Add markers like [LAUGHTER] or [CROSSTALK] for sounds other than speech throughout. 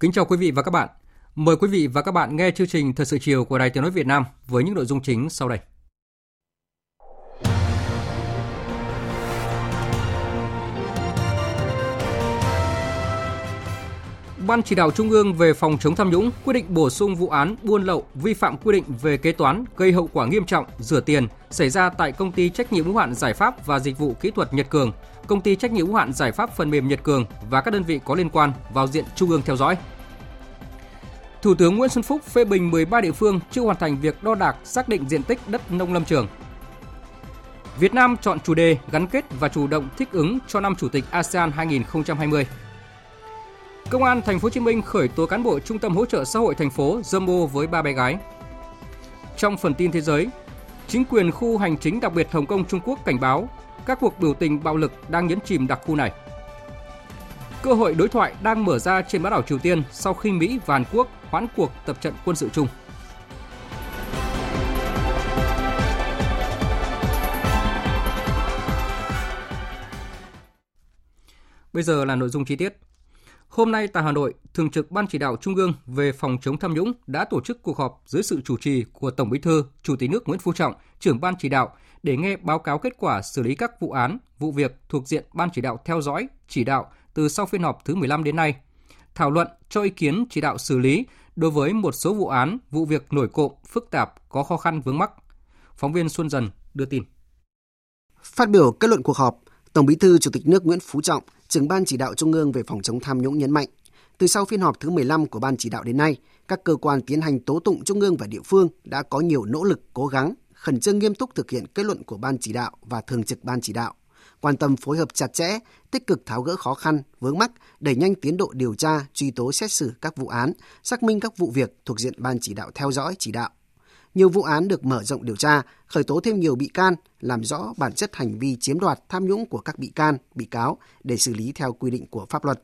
Kính chào quý vị và các bạn. Mời quý vị và các bạn nghe chương trình Thời sự chiều của Đài Tiếng nói Việt Nam với những nội dung chính sau đây. Ban chỉ đạo Trung ương về phòng chống tham nhũng quyết định bổ sung vụ án buôn lậu vi phạm quy định về kế toán gây hậu quả nghiêm trọng, rửa tiền xảy ra tại công ty trách nhiệm hữu hạn Giải pháp và Dịch vụ Kỹ thuật Nhật Cường, công ty trách nhiệm hữu hạn Giải pháp phần mềm Nhật Cường và các đơn vị có liên quan vào diện Trung ương theo dõi. Thủ tướng Nguyễn Xuân Phúc phê bình 13 địa phương chưa hoàn thành việc đo đạc xác định diện tích đất nông lâm trường. Việt Nam chọn chủ đề gắn kết và chủ động thích ứng cho năm chủ tịch ASEAN 2020. Công an thành phố Hồ Chí Minh khởi tố cán bộ Trung tâm hỗ trợ xã hội thành phố dâm ô với ba bé gái. Trong phần tin thế giới, chính quyền khu hành chính đặc biệt Hồng Kông Trung Quốc cảnh báo các cuộc biểu tình bạo lực đang nhấn chìm đặc khu này. Cơ hội đối thoại đang mở ra trên bán đảo Triều Tiên sau khi Mỹ và Hàn Quốc hoãn cuộc tập trận quân sự chung. Bây giờ là nội dung chi tiết. Hôm nay tại Hà Nội, Thường trực Ban Chỉ đạo Trung ương về phòng chống tham nhũng đã tổ chức cuộc họp dưới sự chủ trì của Tổng Bí thư, Chủ tịch nước Nguyễn Phú Trọng, trưởng Ban Chỉ đạo để nghe báo cáo kết quả xử lý các vụ án, vụ việc thuộc diện Ban Chỉ đạo theo dõi, chỉ đạo từ sau phiên họp thứ 15 đến nay. Thảo luận cho ý kiến chỉ đạo xử lý đối với một số vụ án, vụ việc nổi cộm, phức tạp, có khó khăn vướng mắc. Phóng viên Xuân Dần đưa tin. Phát biểu kết luận cuộc họp, Tổng Bí thư Chủ tịch nước Nguyễn Phú Trọng, trưởng ban chỉ đạo Trung ương về phòng chống tham nhũng nhấn mạnh, từ sau phiên họp thứ 15 của ban chỉ đạo đến nay, các cơ quan tiến hành tố tụng trung ương và địa phương đã có nhiều nỗ lực cố gắng khẩn trương nghiêm túc thực hiện kết luận của ban chỉ đạo và thường trực ban chỉ đạo, quan tâm phối hợp chặt chẽ, tích cực tháo gỡ khó khăn, vướng mắc, đẩy nhanh tiến độ điều tra, truy tố xét xử các vụ án, xác minh các vụ việc thuộc diện ban chỉ đạo theo dõi chỉ đạo. Nhiều vụ án được mở rộng điều tra, khởi tố thêm nhiều bị can, làm rõ bản chất hành vi chiếm đoạt tham nhũng của các bị can, bị cáo để xử lý theo quy định của pháp luật.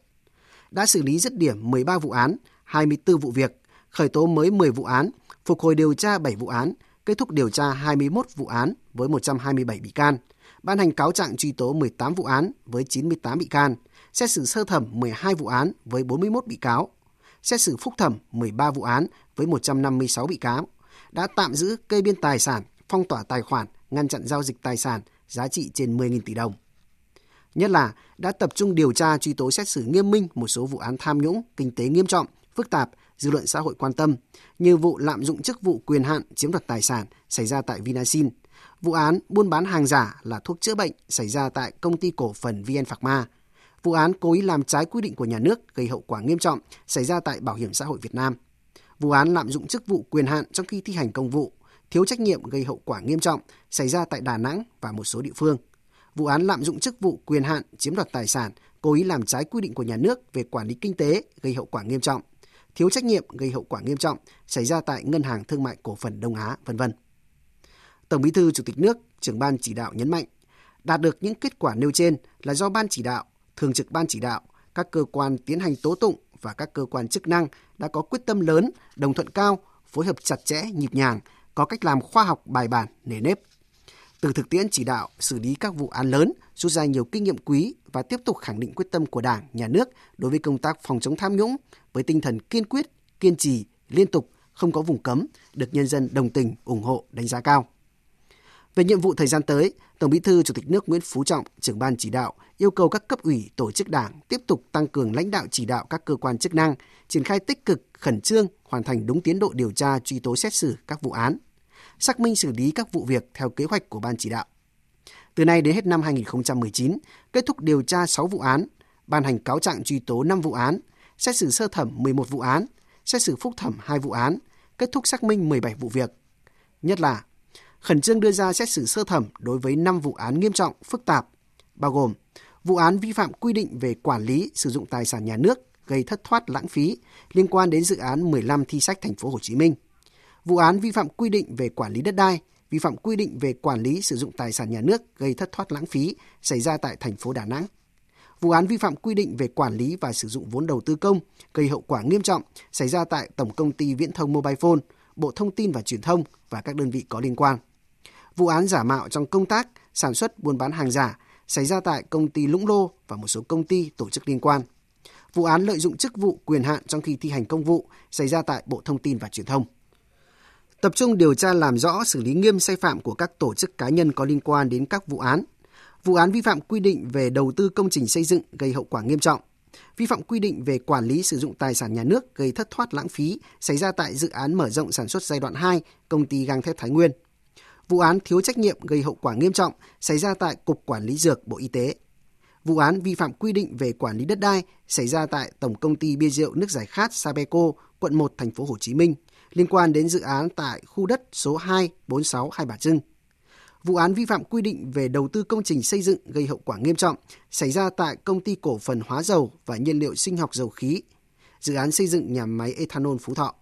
Đã xử lý dứt điểm 13 vụ án, 24 vụ việc, khởi tố mới 10 vụ án, phục hồi điều tra 7 vụ án, kết thúc điều tra 21 vụ án với 127 bị can, ban hành cáo trạng truy tố 18 vụ án với 98 bị can, xét xử sơ thẩm 12 vụ án với 41 bị cáo, xét xử phúc thẩm 13 vụ án với 156 bị cáo, đã tạm giữ kê biên tài sản, phong tỏa tài khoản, ngăn chặn giao dịch tài sản giá trị trên 10.000 tỷ đồng. Nhất là đã tập trung điều tra truy tố xét xử nghiêm minh một số vụ án tham nhũng, kinh tế nghiêm trọng, phức tạp, dư luận xã hội quan tâm, như vụ lạm dụng chức vụ quyền hạn chiếm đoạt tài sản xảy ra tại Vinasin, vụ án buôn bán hàng giả là thuốc chữa bệnh xảy ra tại công ty cổ phần VN Phạc Ma, vụ án cố ý làm trái quy định của nhà nước gây hậu quả nghiêm trọng xảy ra tại Bảo hiểm xã hội Việt Nam, vụ án lạm dụng chức vụ quyền hạn trong khi thi hành công vụ, thiếu trách nhiệm gây hậu quả nghiêm trọng xảy ra tại Đà Nẵng và một số địa phương, vụ án lạm dụng chức vụ quyền hạn chiếm đoạt tài sản, cố ý làm trái quy định của nhà nước về quản lý kinh tế gây hậu quả nghiêm trọng, thiếu trách nhiệm gây hậu quả nghiêm trọng xảy ra tại Ngân hàng Thương mại Cổ phần Đông Á, vân vân. Tổng Bí thư Chủ tịch nước, trưởng ban chỉ đạo nhấn mạnh, đạt được những kết quả nêu trên là do ban chỉ đạo, thường trực ban chỉ đạo, các cơ quan tiến hành tố tụng và các cơ quan chức năng đã có quyết tâm lớn, đồng thuận cao, phối hợp chặt chẽ, nhịp nhàng, có cách làm khoa học bài bản, nề nếp. Từ thực tiễn chỉ đạo xử lý các vụ án lớn, rút ra nhiều kinh nghiệm quý và tiếp tục khẳng định quyết tâm của Đảng, Nhà nước đối với công tác phòng chống tham nhũng với tinh thần kiên quyết, kiên trì, liên tục, không có vùng cấm, được nhân dân đồng tình, ủng hộ, đánh giá cao. Về nhiệm vụ thời gian tới, Tổng Bí thư Chủ tịch nước Nguyễn Phú Trọng, trưởng ban chỉ đạo, yêu cầu các cấp ủy, tổ chức đảng tiếp tục tăng cường lãnh đạo chỉ đạo các cơ quan chức năng, triển khai tích cực, khẩn trương, hoàn thành đúng tiến độ điều tra, truy tố xét xử các vụ án, xác minh xử lý các vụ việc theo kế hoạch của ban chỉ đạo. Từ nay đến hết năm 2019, kết thúc điều tra 6 vụ án, ban hành cáo trạng truy tố 5 vụ án, xét xử sơ thẩm 11 vụ án, xét xử phúc thẩm 2 vụ án, kết thúc xác minh 17 vụ việc. Nhất là khẩn trương đưa ra xét xử sơ thẩm đối với 5 vụ án nghiêm trọng, phức tạp, bao gồm vụ án vi phạm quy định về quản lý sử dụng tài sản nhà nước gây thất thoát lãng phí liên quan đến dự án 15 thi sách thành phố Hồ Chí Minh. Vụ án vi phạm quy định về quản lý đất đai, vi phạm quy định về quản lý sử dụng tài sản nhà nước gây thất thoát lãng phí xảy ra tại thành phố Đà Nẵng. Vụ án vi phạm quy định về quản lý và sử dụng vốn đầu tư công gây hậu quả nghiêm trọng xảy ra tại Tổng công ty Viễn thông Mobile Phone, Bộ Thông tin và Truyền thông và các đơn vị có liên quan. Vụ án giả mạo trong công tác, sản xuất buôn bán hàng giả xảy ra tại công ty Lũng Lô và một số công ty tổ chức liên quan. Vụ án lợi dụng chức vụ quyền hạn trong khi thi hành công vụ xảy ra tại Bộ Thông tin và Truyền thông. Tập trung điều tra làm rõ xử lý nghiêm sai phạm của các tổ chức cá nhân có liên quan đến các vụ án. Vụ án vi phạm quy định về đầu tư công trình xây dựng gây hậu quả nghiêm trọng. Vi phạm quy định về quản lý sử dụng tài sản nhà nước gây thất thoát lãng phí xảy ra tại dự án mở rộng sản xuất giai đoạn 2, công ty gang thép Thái Nguyên – vụ án thiếu trách nhiệm gây hậu quả nghiêm trọng xảy ra tại Cục Quản lý Dược Bộ Y tế. Vụ án vi phạm quy định về quản lý đất đai xảy ra tại Tổng công ty bia rượu nước giải khát Sabeco, quận 1, thành phố Hồ Chí Minh, liên quan đến dự án tại khu đất số 246 Hai Bà Trưng. Vụ án vi phạm quy định về đầu tư công trình xây dựng gây hậu quả nghiêm trọng xảy ra tại công ty cổ phần hóa dầu và nhiên liệu sinh học dầu khí, dự án xây dựng nhà máy ethanol Phú Thọ.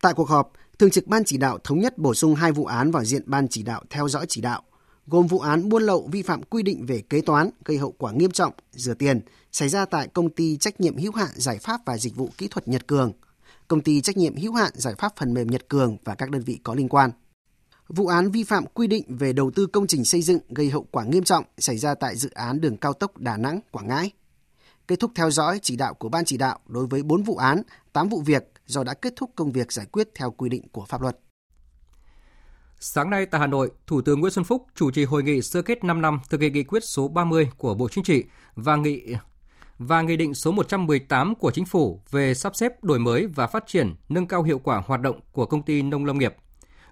Tại cuộc họp, Thường trực Ban chỉ đạo thống nhất bổ sung hai vụ án vào diện Ban chỉ đạo theo dõi chỉ đạo, gồm vụ án buôn lậu vi phạm quy định về kế toán gây hậu quả nghiêm trọng, rửa tiền xảy ra tại công ty trách nhiệm hữu hạn giải pháp và dịch vụ kỹ thuật Nhật Cường, công ty trách nhiệm hữu hạn giải pháp phần mềm Nhật Cường và các đơn vị có liên quan. Vụ án vi phạm quy định về đầu tư công trình xây dựng gây hậu quả nghiêm trọng xảy ra tại dự án đường cao tốc Đà Nẵng Quảng Ngãi. Kết thúc theo dõi chỉ đạo của ban chỉ đạo đối với 4 vụ án, 8 vụ việc do đã kết thúc công việc giải quyết theo quy định của pháp luật. Sáng nay tại Hà Nội, Thủ tướng Nguyễn Xuân Phúc chủ trì hội nghị sơ kết 5 năm thực hiện nghị quyết số 30 của Bộ Chính trị và nghị và Nghị định số 118 của Chính phủ về sắp xếp đổi mới và phát triển nâng cao hiệu quả hoạt động của công ty nông lâm nghiệp.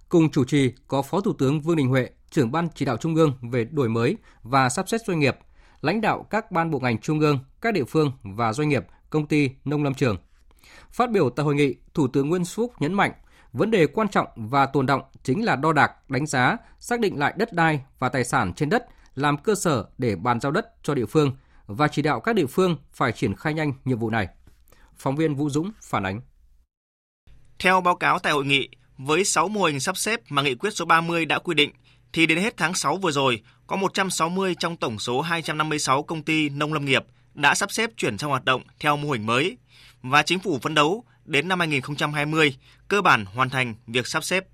Cùng chủ trì có Phó Thủ tướng Vương Đình Huệ, trưởng ban chỉ đạo Trung ương về đổi mới và sắp xếp doanh nghiệp, lãnh đạo các ban bộ ngành Trung ương, các địa phương và doanh nghiệp, công ty nông lâm trường. Phát biểu tại hội nghị, Thủ tướng Nguyễn Xuân Phúc nhấn mạnh, vấn đề quan trọng và tồn động chính là đo đạc, đánh giá, xác định lại đất đai và tài sản trên đất làm cơ sở để bàn giao đất cho địa phương và chỉ đạo các địa phương phải triển khai nhanh nhiệm vụ này. Phóng viên Vũ Dũng phản ánh. Theo báo cáo tại hội nghị, với 6 mô hình sắp xếp mà nghị quyết số 30 đã quy định, thì đến hết tháng 6 vừa rồi, có 160 trong tổng số 256 công ty nông lâm nghiệp đã sắp xếp chuyển sang hoạt động theo mô hình mới và chính phủ phấn đấu đến năm 2020 cơ bản hoàn thành việc sắp xếp.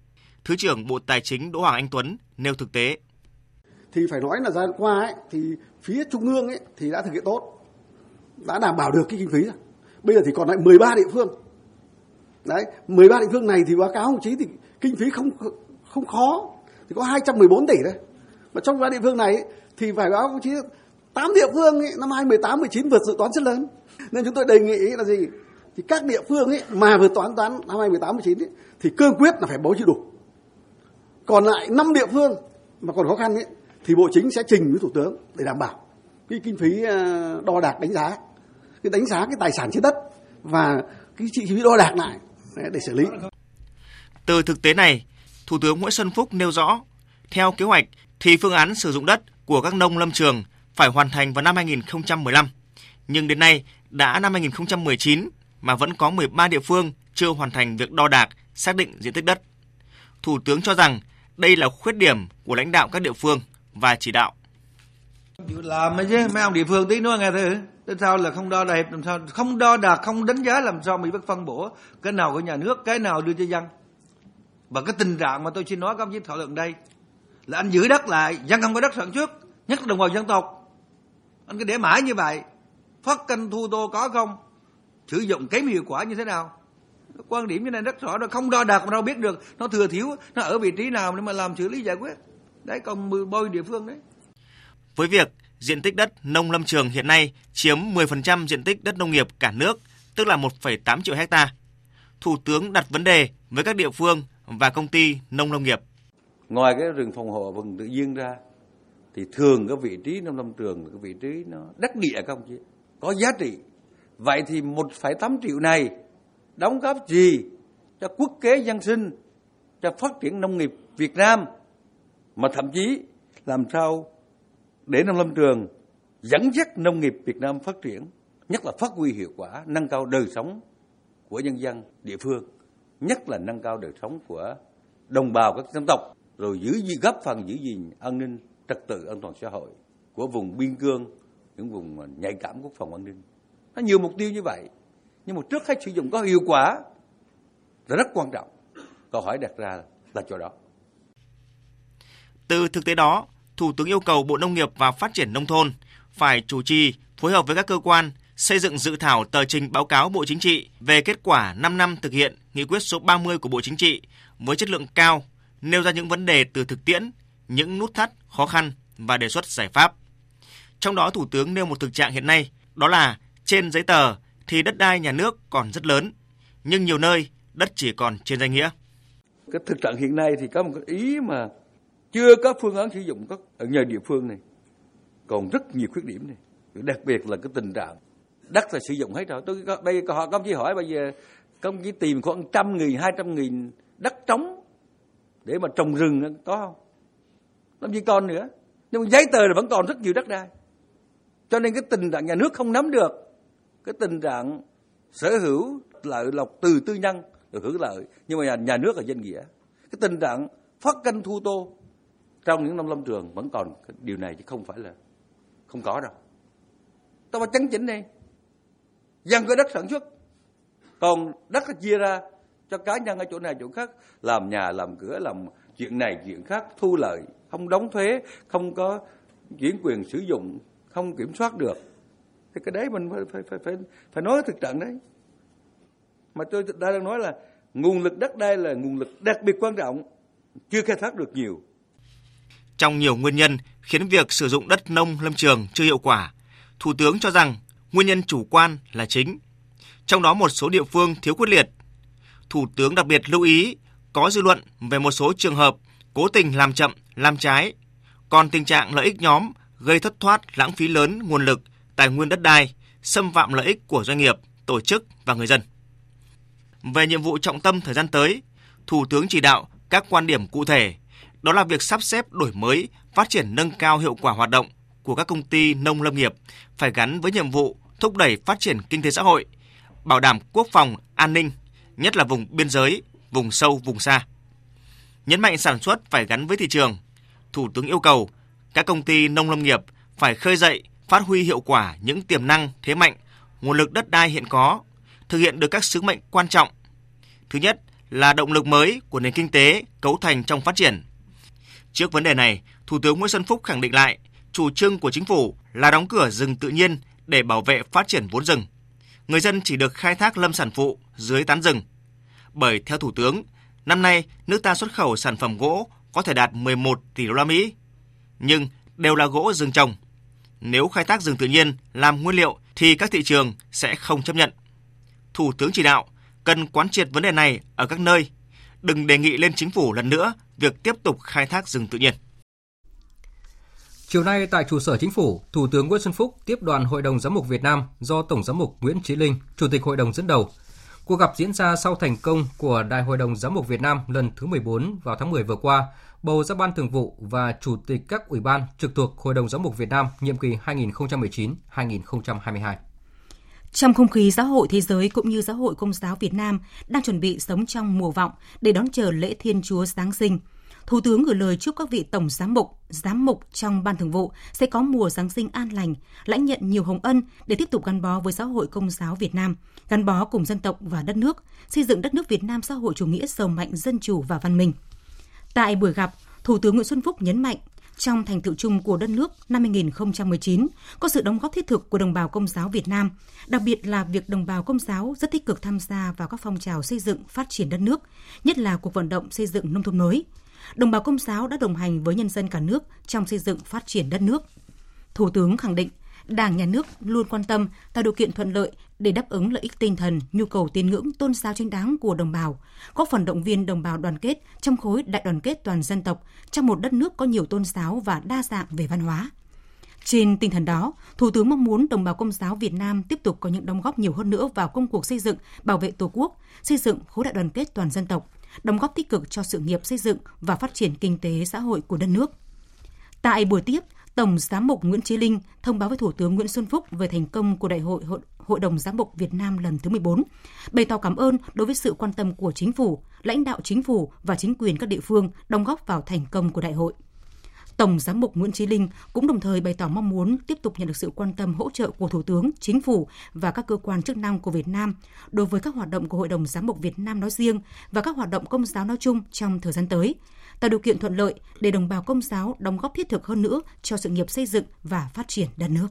Thứ trưởng Bộ Tài chính Đỗ Hoàng Anh Tuấn nêu thực tế. Thì phải nói là giai đoạn qua ấy, thì phía trung ương ấy, thì đã thực hiện tốt, đã đảm bảo được cái kinh phí rồi. Bây giờ thì còn lại 13 địa phương. Đấy, 13 địa phương này thì báo cáo đồng chí thì kinh phí không không khó, thì có 214 tỷ đấy. Mà trong ba địa phương này thì phải báo đồng chí 8 địa phương ấy, năm 2018 19 vượt dự toán rất lớn. Nên chúng tôi đề nghị là gì? Thì các địa phương ấy mà vượt toán toán năm 2018 19 ấy, thì cương quyết là phải bố trí đủ. Còn lại 5 địa phương mà còn khó khăn ấy thì Bộ Chính sẽ trình với Thủ tướng để đảm bảo cái kinh phí ờ, đo đạc đánh giá cái đánh giá cái tài sản trên đất và cái chi phí đo đạc lại để xử lý. Từ thực tế này, Thủ tướng Nguyễn Xuân Phúc nêu rõ, theo kế hoạch thì phương án sử dụng đất của các nông lâm trường phải hoàn thành vào năm 2015. Nhưng đến nay đã năm 2019 mà vẫn có 13 địa phương chưa hoàn thành việc đo đạc, xác định diện tích đất. Thủ tướng cho rằng đây là khuyết điểm của lãnh đạo các địa phương và chỉ đạo. Làm chứ, mấy ông địa phương tí nữa nghe thử. Tại sao là không đo đạc, làm sao không đo đạc, không đánh giá làm sao mình biết phân bổ? Cái nào của nhà nước, cái nào đưa cho dân. Và cái tình trạng mà tôi xin nói các ông chí thảo luận đây là anh giữ đất lại, dân không có đất sản xuất, nhất là đồng bào dân tộc. Anh cứ để mãi như vậy phát canh thu tô có không? Sử dụng kém hiệu quả như thế nào? Quan điểm như này rất rõ rồi không đo đạc mà đâu biết được nó thừa thiếu nó ở vị trí nào để mà làm xử lý giải quyết. Đấy còn bôi địa phương đấy. Với việc diện tích đất nông lâm trường hiện nay chiếm 10% diện tích đất nông nghiệp cả nước, tức là 1,8 triệu hecta. Thủ tướng đặt vấn đề với các địa phương và công ty nông lâm nghiệp. Ngoài cái rừng phòng hộ rừng tự nhiên ra thì thường cái vị trí nông lâm trường cái vị trí nó đắc địa không chứ có giá trị vậy thì 1,8 triệu này đóng góp gì cho quốc kế dân sinh cho phát triển nông nghiệp Việt Nam mà thậm chí làm sao để nông lâm trường dẫn dắt nông nghiệp Việt Nam phát triển, nhất là phát huy hiệu quả, nâng cao đời sống của nhân dân địa phương, nhất là nâng cao đời sống của đồng bào các dân tộc, rồi giữ gìn, góp phần giữ gìn an ninh, trật tự an toàn xã hội của vùng biên cương, những vùng nhạy cảm quốc phòng an ninh. Nó nhiều mục tiêu như vậy, nhưng mà trước hết sử dụng có hiệu quả là rất quan trọng. Câu hỏi đặt ra là chỗ đó. Từ thực tế đó thủ tướng yêu cầu bộ nông nghiệp và phát triển nông thôn phải chủ trì phối hợp với các cơ quan xây dựng dự thảo tờ trình báo cáo Bộ Chính trị về kết quả 5 năm thực hiện nghị quyết số 30 của Bộ Chính trị với chất lượng cao, nêu ra những vấn đề từ thực tiễn, những nút thắt, khó khăn và đề xuất giải pháp. Trong đó Thủ tướng nêu một thực trạng hiện nay, đó là trên giấy tờ thì đất đai nhà nước còn rất lớn, nhưng nhiều nơi đất chỉ còn trên danh nghĩa. Cái thực trạng hiện nay thì có một cái ý mà chưa có phương án sử dụng các ở nhà địa phương này. Còn rất nhiều khuyết điểm này. Đặc biệt là cái tình trạng đất là sử dụng hết rồi. Tôi bây giờ họ công chí hỏi bây giờ công chí tìm khoảng trăm nghìn hai trăm nghìn đất trống để mà trồng rừng có không? Làm gì còn nữa. Nhưng mà giấy tờ là vẫn còn rất nhiều đất đai. Cho nên cái tình trạng nhà nước không nắm được. Cái tình trạng sở hữu lợi lộc từ tư nhân được hưởng lợi. Nhưng mà nhà, nhà nước là danh nghĩa. Cái tình trạng phát canh thu tô trong những năm lâm trường vẫn còn điều này chứ không phải là không có đâu. Tao phải chấn chỉnh đi. Dân có đất sản xuất. Còn đất chia ra cho cá nhân ở chỗ này chỗ khác làm nhà làm cửa làm chuyện này chuyện khác thu lợi không đóng thuế không có chuyển quyền sử dụng không kiểm soát được. Thì cái đấy mình phải phải phải phải, phải nói thực trạng đấy. Mà tôi đã đang nói là nguồn lực đất đai là nguồn lực đặc biệt quan trọng chưa khai thác được nhiều trong nhiều nguyên nhân khiến việc sử dụng đất nông lâm trường chưa hiệu quả. Thủ tướng cho rằng nguyên nhân chủ quan là chính trong đó một số địa phương thiếu quyết liệt. Thủ tướng đặc biệt lưu ý có dư luận về một số trường hợp cố tình làm chậm làm trái còn tình trạng lợi ích nhóm gây thất thoát lãng phí lớn nguồn lực tài nguyên đất đai xâm phạm lợi ích của doanh nghiệp tổ chức và người dân. Về nhiệm vụ trọng tâm thời gian tới, Thủ tướng chỉ đạo các quan điểm cụ thể, đó là việc sắp xếp đổi mới, phát triển nâng cao hiệu quả hoạt động của các công ty nông lâm nghiệp phải gắn với nhiệm vụ thúc đẩy phát triển kinh tế xã hội, bảo đảm quốc phòng, an ninh, nhất là vùng biên giới, vùng sâu, vùng xa. Nhấn mạnh sản xuất phải gắn với thị trường, Thủ tướng yêu cầu các công ty nông lâm nghiệp phải khơi dậy, phát huy hiệu quả những tiềm năng, thế mạnh, nguồn lực đất đai hiện có thực hiện được các sứ mệnh quan trọng. Thứ nhất là động lực mới của nền kinh tế cấu thành trong phát triển. Trước vấn đề này, Thủ tướng Nguyễn Xuân Phúc khẳng định lại chủ trương của chính phủ là đóng cửa rừng tự nhiên để bảo vệ phát triển vốn rừng. Người dân chỉ được khai thác lâm sản phụ dưới tán rừng. Bởi theo Thủ tướng, năm nay nước ta xuất khẩu sản phẩm gỗ có thể đạt 11 tỷ đô la Mỹ, nhưng đều là gỗ rừng trồng. Nếu khai thác rừng tự nhiên làm nguyên liệu thì các thị trường sẽ không chấp nhận. Thủ tướng chỉ đạo cần quán triệt vấn đề này ở các nơi, đừng đề nghị lên chính phủ lần nữa việc tiếp tục khai thác rừng tự nhiên. Chiều nay tại trụ sở chính phủ, Thủ tướng Nguyễn Xuân Phúc tiếp đoàn Hội đồng Giám mục Việt Nam do Tổng giám mục Nguyễn Chí Linh, Chủ tịch Hội đồng dẫn đầu. Cuộc gặp diễn ra sau thành công của Đại hội đồng Giám mục Việt Nam lần thứ 14 vào tháng 10 vừa qua, bầu ra ban thường vụ và chủ tịch các ủy ban trực thuộc Hội đồng Giám mục Việt Nam nhiệm kỳ 2019-2022. Trong không khí giáo hội thế giới cũng như giáo hội công giáo Việt Nam đang chuẩn bị sống trong mùa vọng để đón chờ lễ Thiên Chúa Giáng sinh, Thủ tướng gửi lời chúc các vị tổng giám mục, giám mục trong ban thường vụ sẽ có mùa Giáng sinh an lành, lãnh nhận nhiều hồng ân để tiếp tục gắn bó với giáo hội công giáo Việt Nam, gắn bó cùng dân tộc và đất nước, xây dựng đất nước Việt Nam xã hội chủ nghĩa giàu mạnh, dân chủ và văn minh. Tại buổi gặp, Thủ tướng Nguyễn Xuân Phúc nhấn mạnh trong thành tựu chung của đất nước năm 2019 có sự đóng góp thiết thực của đồng bào công giáo Việt Nam, đặc biệt là việc đồng bào công giáo rất tích cực tham gia vào các phong trào xây dựng phát triển đất nước, nhất là cuộc vận động xây dựng nông thôn mới. Đồng bào công giáo đã đồng hành với nhân dân cả nước trong xây dựng phát triển đất nước. Thủ tướng khẳng định Đảng, Nhà nước luôn quan tâm tạo điều kiện thuận lợi để đáp ứng lợi ích tinh thần, nhu cầu tín ngưỡng tôn giáo chính đáng của đồng bào, góp phần động viên đồng bào đoàn kết trong khối đại đoàn kết toàn dân tộc trong một đất nước có nhiều tôn giáo và đa dạng về văn hóa. Trên tinh thần đó, Thủ tướng mong muốn đồng bào công giáo Việt Nam tiếp tục có những đóng góp nhiều hơn nữa vào công cuộc xây dựng, bảo vệ Tổ quốc, xây dựng khối đại đoàn kết toàn dân tộc, đóng góp tích cực cho sự nghiệp xây dựng và phát triển kinh tế xã hội của đất nước. Tại buổi tiếp, Tổng Giám mục Nguyễn Chí Linh thông báo với Thủ tướng Nguyễn Xuân Phúc về thành công của Đại hội Hội, đồng Giám mục Việt Nam lần thứ 14, bày tỏ cảm ơn đối với sự quan tâm của chính phủ, lãnh đạo chính phủ và chính quyền các địa phương đóng góp vào thành công của đại hội. Tổng Giám mục Nguyễn Chí Linh cũng đồng thời bày tỏ mong muốn tiếp tục nhận được sự quan tâm hỗ trợ của Thủ tướng, Chính phủ và các cơ quan chức năng của Việt Nam đối với các hoạt động của Hội đồng Giám mục Việt Nam nói riêng và các hoạt động công giáo nói chung trong thời gian tới, tạo điều kiện thuận lợi để đồng bào công giáo đóng góp thiết thực hơn nữa cho sự nghiệp xây dựng và phát triển đất nước.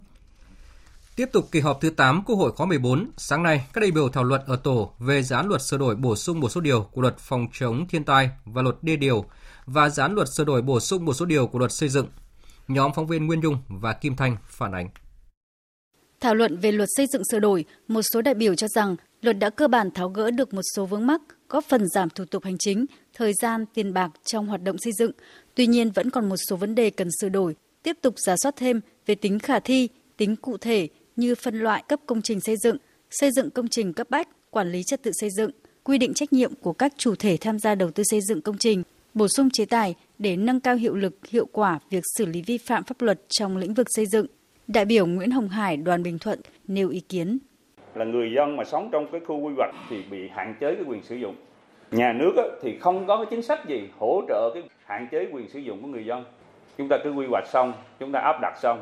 Tiếp tục kỳ họp thứ 8 Quốc hội khóa 14, sáng nay các đại biểu thảo luận ở tổ về dự án luật sửa đổi bổ sung một số điều của luật phòng chống thiên tai và luật đê điều và dự án luật sửa đổi bổ sung một số điều của luật xây dựng. Nhóm phóng viên Nguyên Dung và Kim Thanh phản ánh. Thảo luận về luật xây dựng sửa đổi, một số đại biểu cho rằng luật đã cơ bản tháo gỡ được một số vướng mắc, góp phần giảm thủ tục hành chính, thời gian, tiền bạc trong hoạt động xây dựng. Tuy nhiên vẫn còn một số vấn đề cần sửa đổi, tiếp tục giả soát thêm về tính khả thi, tính cụ thể như phân loại cấp công trình xây dựng, xây dựng công trình cấp bách, quản lý trật tự xây dựng, quy định trách nhiệm của các chủ thể tham gia đầu tư xây dựng công trình, bổ sung chế tài để nâng cao hiệu lực, hiệu quả việc xử lý vi phạm pháp luật trong lĩnh vực xây dựng. Đại biểu Nguyễn Hồng Hải, đoàn Bình Thuận nêu ý kiến. Là người dân mà sống trong cái khu quy hoạch thì bị hạn chế cái quyền sử dụng. Nhà nước thì không có cái chính sách gì hỗ trợ cái hạn chế quyền sử dụng của người dân. Chúng ta cứ quy hoạch xong, chúng ta áp đặt xong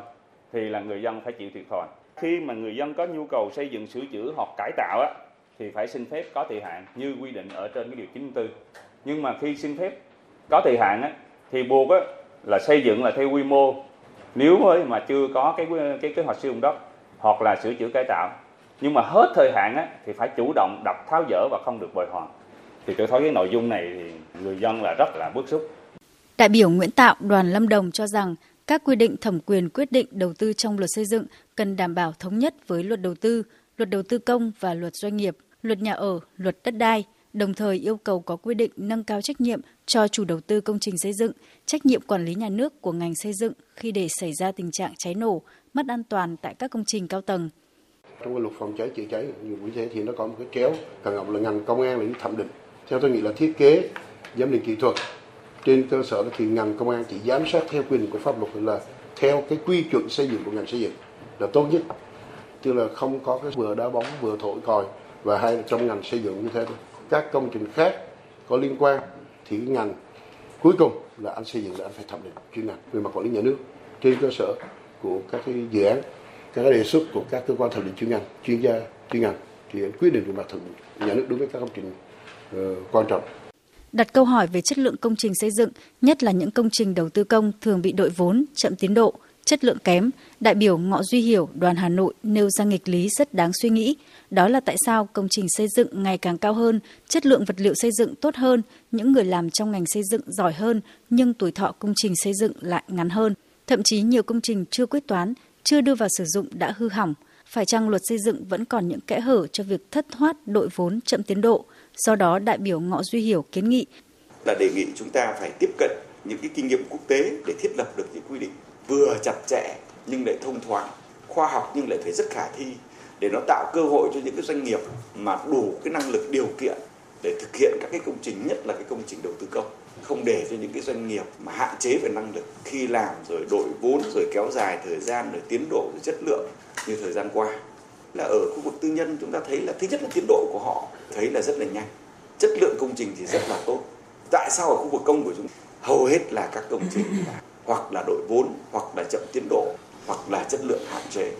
thì là người dân phải chịu thiệt thòi. Khi mà người dân có nhu cầu xây dựng sửa chữa hoặc cải tạo á, thì phải xin phép có thời hạn như quy định ở trên cái điều 94. Nhưng mà khi xin phép có thời hạn á, thì buộc á, là xây dựng là theo quy mô nếu mà chưa có cái cái kế hoạch sử dụng đất hoặc là sửa chữa cải tạo nhưng mà hết thời hạn á, thì phải chủ động đập tháo dỡ và không được bồi hoàn thì tôi thấy cái nội dung này thì người dân là rất là bức xúc. Đại biểu Nguyễn Tạo, đoàn Lâm Đồng cho rằng các quy định thẩm quyền quyết định đầu tư trong luật xây dựng cần đảm bảo thống nhất với luật đầu tư, luật đầu tư công và luật doanh nghiệp, luật nhà ở, luật đất đai, đồng thời yêu cầu có quy định nâng cao trách nhiệm cho chủ đầu tư công trình xây dựng, trách nhiệm quản lý nhà nước của ngành xây dựng khi để xảy ra tình trạng cháy nổ, mất an toàn tại các công trình cao tầng. Trong cái luật phòng cháy chữa cháy như thế thì nó có một cái kéo càng ngọc là ngành công an là thẩm định. Theo tôi nghĩ là thiết kế, giám định kỹ thuật trên cơ sở thì ngành công an chỉ giám sát theo quy định của pháp luật là theo cái quy chuẩn xây dựng của ngành xây dựng là tốt nhất. Chứ là không có cái vừa đá bóng vừa thổi còi và hay là trong ngành xây dựng như thế thôi. Các công trình khác có liên quan thì cái ngành cuối cùng là anh xây dựng là anh phải thẩm định chuyên ngành về mặt quản lý nhà nước trên cơ sở của các cái dự án các cái đề xuất của các cơ quan thẩm định chuyên ngành chuyên gia chuyên ngành thì anh quyết định về mặt thẩm định nhà nước đối với các công trình Ờ, quan trọng đặt câu hỏi về chất lượng công trình xây dựng, nhất là những công trình đầu tư công thường bị đội vốn, chậm tiến độ, chất lượng kém, đại biểu Ngọ Duy Hiểu, đoàn Hà Nội nêu ra nghịch lý rất đáng suy nghĩ. Đó là tại sao công trình xây dựng ngày càng cao hơn, chất lượng vật liệu xây dựng tốt hơn, những người làm trong ngành xây dựng giỏi hơn, nhưng tuổi thọ công trình xây dựng lại ngắn hơn. Thậm chí nhiều công trình chưa quyết toán, chưa đưa vào sử dụng đã hư hỏng. Phải chăng luật xây dựng vẫn còn những kẽ hở cho việc thất thoát đội vốn chậm tiến độ? Do đó, đại biểu Ngọ Duy Hiểu kiến nghị. Là đề nghị chúng ta phải tiếp cận những cái kinh nghiệm quốc tế để thiết lập được những quy định vừa chặt chẽ nhưng lại thông thoáng, khoa học nhưng lại phải rất khả thi để nó tạo cơ hội cho những cái doanh nghiệp mà đủ cái năng lực điều kiện để thực hiện các cái công trình nhất là cái công trình đầu tư công. Không để cho những cái doanh nghiệp mà hạn chế về năng lực khi làm rồi đội vốn rồi kéo dài thời gian rồi tiến độ rồi chất lượng như thời gian qua là ở khu vực tư nhân chúng ta thấy là thứ nhất là tiến độ của họ thấy là rất là nhanh. Chất lượng công trình thì rất là tốt. Tại sao ở khu vực công của chúng hầu hết là các công trình là [LAUGHS] hoặc là đội vốn hoặc là chậm tiến độ hoặc là chất lượng hạn chế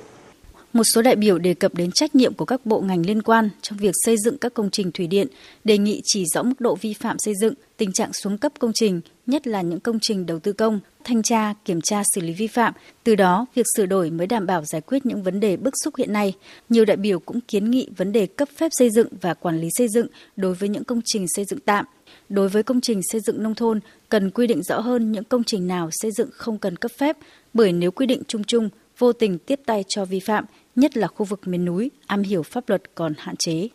một số đại biểu đề cập đến trách nhiệm của các bộ ngành liên quan trong việc xây dựng các công trình thủy điện, đề nghị chỉ rõ mức độ vi phạm xây dựng, tình trạng xuống cấp công trình, nhất là những công trình đầu tư công, thanh tra, kiểm tra xử lý vi phạm. Từ đó, việc sửa đổi mới đảm bảo giải quyết những vấn đề bức xúc hiện nay. Nhiều đại biểu cũng kiến nghị vấn đề cấp phép xây dựng và quản lý xây dựng đối với những công trình xây dựng tạm. Đối với công trình xây dựng nông thôn, cần quy định rõ hơn những công trình nào xây dựng không cần cấp phép, bởi nếu quy định chung chung vô tình tiếp tay cho vi phạm, nhất là khu vực miền núi, am hiểu pháp luật còn hạn chế.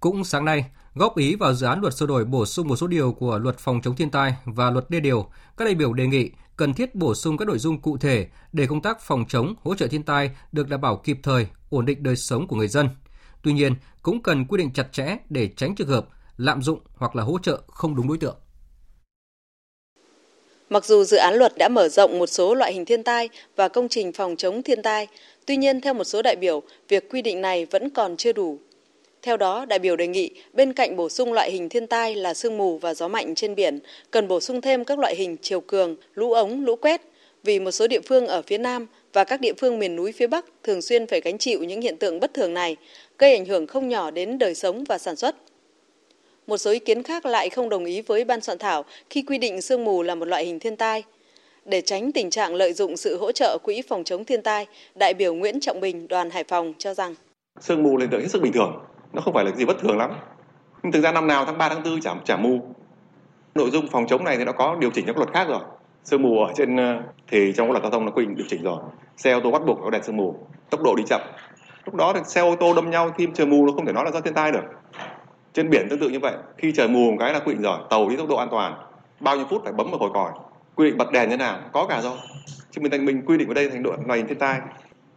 Cũng sáng nay, góp ý vào dự án luật sửa đổi bổ sung một số điều của luật phòng chống thiên tai và luật đê điều, các đại biểu đề nghị cần thiết bổ sung các nội dung cụ thể để công tác phòng chống, hỗ trợ thiên tai được đảm bảo kịp thời, ổn định đời sống của người dân. Tuy nhiên, cũng cần quy định chặt chẽ để tránh trường hợp lạm dụng hoặc là hỗ trợ không đúng đối tượng. Mặc dù dự án luật đã mở rộng một số loại hình thiên tai và công trình phòng chống thiên tai, tuy nhiên theo một số đại biểu, việc quy định này vẫn còn chưa đủ. Theo đó, đại biểu đề nghị bên cạnh bổ sung loại hình thiên tai là sương mù và gió mạnh trên biển, cần bổ sung thêm các loại hình chiều cường, lũ ống, lũ quét, vì một số địa phương ở phía Nam và các địa phương miền núi phía Bắc thường xuyên phải gánh chịu những hiện tượng bất thường này, gây ảnh hưởng không nhỏ đến đời sống và sản xuất. Một số ý kiến khác lại không đồng ý với ban soạn thảo khi quy định sương mù là một loại hình thiên tai. Để tránh tình trạng lợi dụng sự hỗ trợ quỹ phòng chống thiên tai, đại biểu Nguyễn Trọng Bình, đoàn Hải Phòng cho rằng sương mù là hiện tượng hết sức bình thường, nó không phải là gì bất thường lắm. Nhưng thực ra năm nào tháng 3 tháng 4 chả chả mù. Nội dung phòng chống này thì nó có điều chỉnh trong luật khác rồi. Sương mù ở trên ờ, thì trong luật giao thông nó quy định điều chỉnh rồi. Xe ô tô bắt buộc có đèn sương mù, tốc độ đi chậm. Lúc đó thì xe ô tô đâm nhau khi trời mù nó không thể nói là do thiên tai được trên biển tương tự như vậy. Khi trời mù một cái là quy định rồi, tàu đi tốc độ an toàn. Bao nhiêu phút phải bấm vào còi còi. Quy định bật đèn như nào? Có cả rồi. Chứ mình thành mình quy định ở đây thành đội loại thiên tai.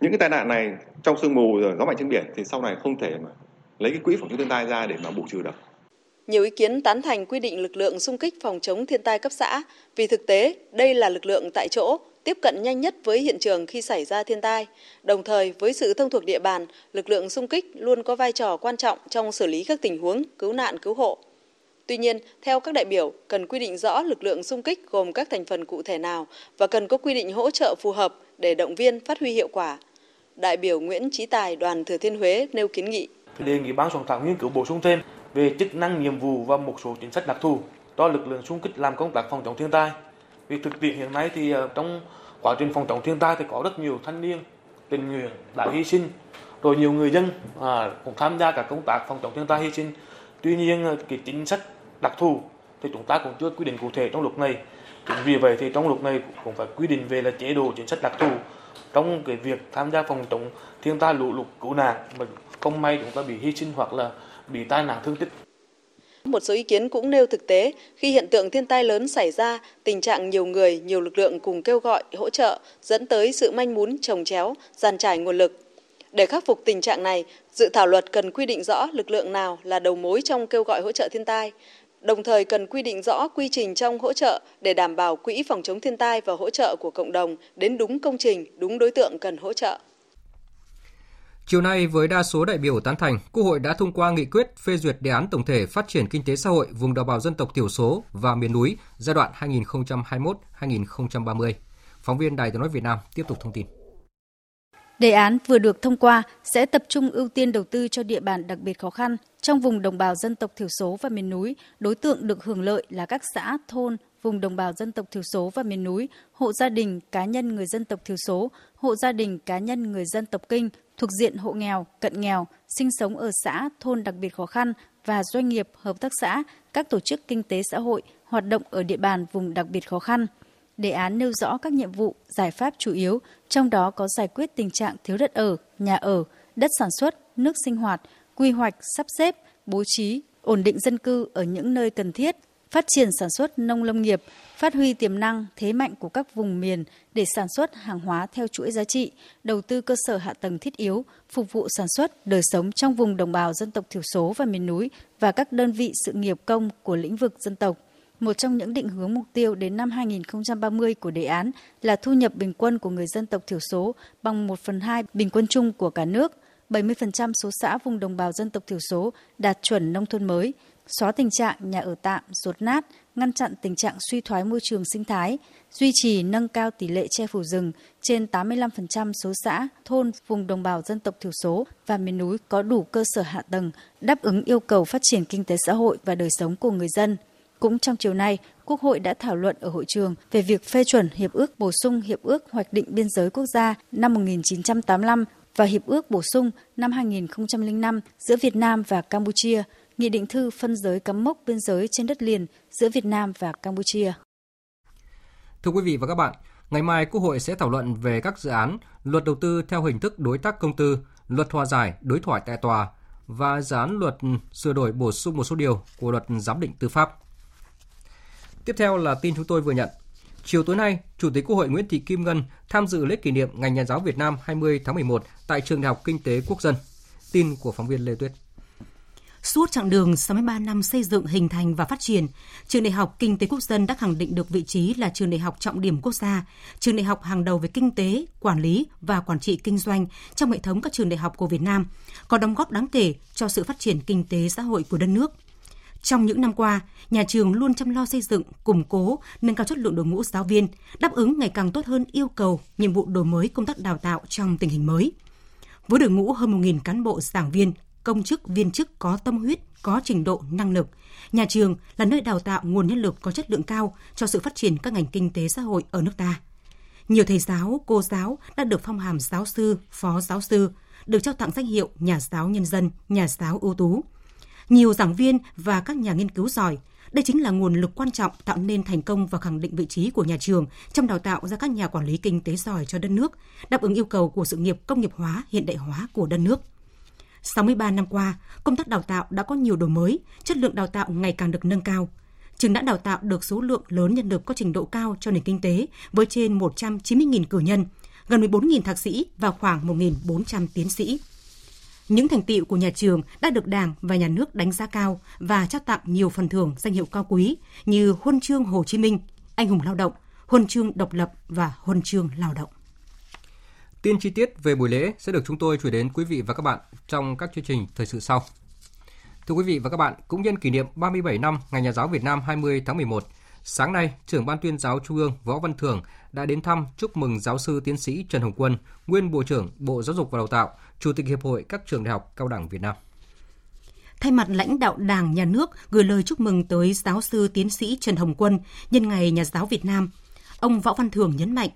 Những cái tai nạn này trong sương mù rồi, gió mạnh trên biển thì sau này không thể mà lấy cái quỹ phòng chống thiên tai ra để mà bù trừ được. Nhiều ý kiến tán thành quy định lực lượng xung kích phòng chống thiên tai cấp xã. Vì thực tế, đây là lực lượng tại chỗ tiếp cận nhanh nhất với hiện trường khi xảy ra thiên tai. Đồng thời, với sự thông thuộc địa bàn, lực lượng xung kích luôn có vai trò quan trọng trong xử lý các tình huống cứu nạn cứu hộ. Tuy nhiên, theo các đại biểu, cần quy định rõ lực lượng xung kích gồm các thành phần cụ thể nào và cần có quy định hỗ trợ phù hợp để động viên phát huy hiệu quả. Đại biểu Nguyễn Trí Tài, đoàn Thừa Thiên Huế nêu kiến nghị. Đề nghị ban soạn thảo nghiên cứu bổ sung thêm về chức năng, nhiệm vụ và một số chính sách đặc thù cho lực lượng xung kích làm công tác phòng chống thiên tai vì thực tiễn hiện nay thì ờ, trong quá trình phòng chống thiên tai thì có rất nhiều thanh niên tình nguyện đã hy sinh. Rồi nhiều người dân à, cũng tham gia các công tác phòng chống thiên tai hy sinh. Tuy nhiên ờ, cái chính sách đặc thù thì chúng ta cũng chưa quy định cụ thể trong luật này. Chính vì vậy thì trong luật này cũng phải quy định về là chế độ chính sách đặc thù. Trong cái việc tham gia phòng chống thiên tai lũ lụt cứu nạn mà không may chúng ta bị hy sinh hoặc là bị tai nạn thương tích một số ý kiến cũng nêu thực tế, khi hiện tượng thiên tai lớn xảy ra, tình trạng nhiều người, nhiều lực lượng cùng kêu gọi, hỗ trợ, dẫn tới sự manh mún, trồng chéo, giàn trải nguồn lực. Để khắc phục tình trạng này, dự thảo luật cần quy định rõ lực lượng nào là đầu mối trong kêu gọi hỗ trợ thiên tai, đồng thời cần quy định rõ quy trình trong hỗ trợ để đảm bảo quỹ phòng chống thiên tai và hỗ trợ của cộng đồng đến đúng công trình, đúng đối tượng cần hỗ trợ. Chiều nay với đa số đại biểu tán thành, Quốc hội đã thông qua nghị quyết phê duyệt đề án tổng thể phát triển kinh tế xã hội vùng đồng bào dân tộc thiểu số và miền núi giai đoạn 2021-2030. Phóng viên Đài Tiếng nói Việt Nam tiếp tục thông tin. Đề án vừa được thông qua sẽ tập trung ưu tiên đầu tư cho địa bàn đặc biệt khó khăn trong vùng đồng bào dân tộc thiểu số và miền núi. Đối tượng được hưởng lợi là các xã, thôn, vùng đồng bào dân tộc thiểu số và miền núi, hộ gia đình, cá nhân người dân tộc thiểu số, hộ gia đình, cá nhân người dân tộc kinh, thuộc diện hộ nghèo, cận nghèo, sinh sống ở xã, thôn đặc biệt khó khăn và doanh nghiệp, hợp tác xã, các tổ chức kinh tế xã hội hoạt động ở địa bàn vùng đặc biệt khó khăn. Đề án nêu rõ các nhiệm vụ, giải pháp chủ yếu, trong đó có giải quyết tình trạng thiếu đất ở, nhà ở, đất sản xuất, nước sinh hoạt, quy hoạch, sắp xếp, bố trí, ổn định dân cư ở những nơi cần thiết, phát triển sản xuất nông lâm nghiệp, phát huy tiềm năng, thế mạnh của các vùng miền để sản xuất hàng hóa theo chuỗi giá trị, đầu tư cơ sở hạ tầng thiết yếu, phục vụ sản xuất, đời sống trong vùng đồng bào dân tộc thiểu số và miền núi và các đơn vị sự nghiệp công của lĩnh vực dân tộc. Một trong những định hướng mục tiêu đến năm 2030 của đề án là thu nhập bình quân của người dân tộc thiểu số bằng 1 phần 2 bình quân chung của cả nước. 70% số xã vùng đồng bào dân tộc thiểu số đạt chuẩn nông thôn mới, xóa tình trạng nhà ở tạm, rột nát, ngăn chặn tình trạng suy thoái môi trường sinh thái, duy trì nâng cao tỷ lệ che phủ rừng trên 85% số xã, thôn, vùng đồng bào dân tộc thiểu số và miền núi có đủ cơ sở hạ tầng đáp ứng yêu cầu phát triển kinh tế xã hội và đời sống của người dân. Cũng trong chiều nay, Quốc hội đã thảo luận ở hội trường về việc phê chuẩn hiệp ước bổ sung hiệp ước hoạch định biên giới quốc gia năm 1985 và hiệp ước bổ sung năm 2005 giữa Việt Nam và Campuchia nghị định thư phân giới cắm mốc biên giới trên đất liền giữa Việt Nam và Campuchia. Thưa quý vị và các bạn, Ngày mai, Quốc hội sẽ thảo luận về các dự án luật đầu tư theo hình thức đối tác công tư, luật hòa giải, đối thoại tại tòa và dự án luật sửa đổi bổ sung một số điều của luật giám định tư pháp. Tiếp theo là tin chúng tôi vừa nhận. Chiều tối nay, Chủ tịch Quốc hội Nguyễn Thị Kim Ngân tham dự lễ kỷ niệm Ngày Nhà giáo Việt Nam 20 tháng 11 tại Trường Đại học Kinh tế Quốc dân. Tin của phóng viên Lê Tuyết. Suốt chặng đường 63 năm xây dựng, hình thành và phát triển, Trường Đại học Kinh tế Quốc dân đã khẳng định được vị trí là trường đại học trọng điểm quốc gia, trường đại học hàng đầu về kinh tế, quản lý và quản trị kinh doanh trong hệ thống các trường đại học của Việt Nam, có đóng góp đáng kể cho sự phát triển kinh tế xã hội của đất nước. Trong những năm qua, nhà trường luôn chăm lo xây dựng, củng cố, nâng cao chất lượng đội ngũ giáo viên, đáp ứng ngày càng tốt hơn yêu cầu, nhiệm vụ đổi mới công tác đào tạo trong tình hình mới. Với đội ngũ hơn 1.000 cán bộ giảng viên, công chức, viên chức có tâm huyết, có trình độ, năng lực. Nhà trường là nơi đào tạo nguồn nhân lực có chất lượng cao cho sự phát triển các ngành kinh tế xã hội ở nước ta. Nhiều thầy giáo, cô giáo đã được phong hàm giáo sư, phó giáo sư, được trao tặng danh hiệu nhà giáo nhân dân, nhà giáo ưu tú. Nhiều giảng viên và các nhà nghiên cứu giỏi đây chính là nguồn lực quan trọng tạo nên thành công và khẳng định vị trí của nhà trường trong đào tạo ra các nhà quản lý kinh tế giỏi cho đất nước, đáp ứng yêu cầu của sự nghiệp công nghiệp hóa, hiện đại hóa của đất nước. 63 năm qua, công tác đào tạo đã có nhiều đổi mới, chất lượng đào tạo ngày càng được nâng cao. Trường đã đào tạo được số lượng lớn nhân lực có trình độ cao cho nền kinh tế với trên 190.000 cử nhân, gần 14.000 thạc sĩ và khoảng 1.400 tiến sĩ. Những thành tiệu của nhà trường đã được Đảng và Nhà nước đánh giá cao và trao tặng nhiều phần thưởng danh hiệu cao quý như Huân chương Hồ Chí Minh, Anh hùng lao động, Huân chương độc lập và Huân chương lao động. Tin chi tiết về buổi lễ sẽ được chúng tôi chuyển đến quý vị và các bạn trong các chương trình thời sự sau. Thưa quý vị và các bạn, cũng nhân kỷ niệm 37 năm Ngày Nhà giáo Việt Nam 20 tháng 11, sáng nay, trưởng ban tuyên giáo Trung ương Võ Văn Thưởng đã đến thăm chúc mừng giáo sư tiến sĩ Trần Hồng Quân, nguyên Bộ trưởng Bộ Giáo dục và Đào tạo, Chủ tịch Hiệp hội các trường đại học cao đẳng Việt Nam. Thay mặt lãnh đạo Đảng, Nhà nước gửi lời chúc mừng tới giáo sư tiến sĩ Trần Hồng Quân nhân ngày Nhà giáo Việt Nam, ông Võ Văn thường nhấn mạnh,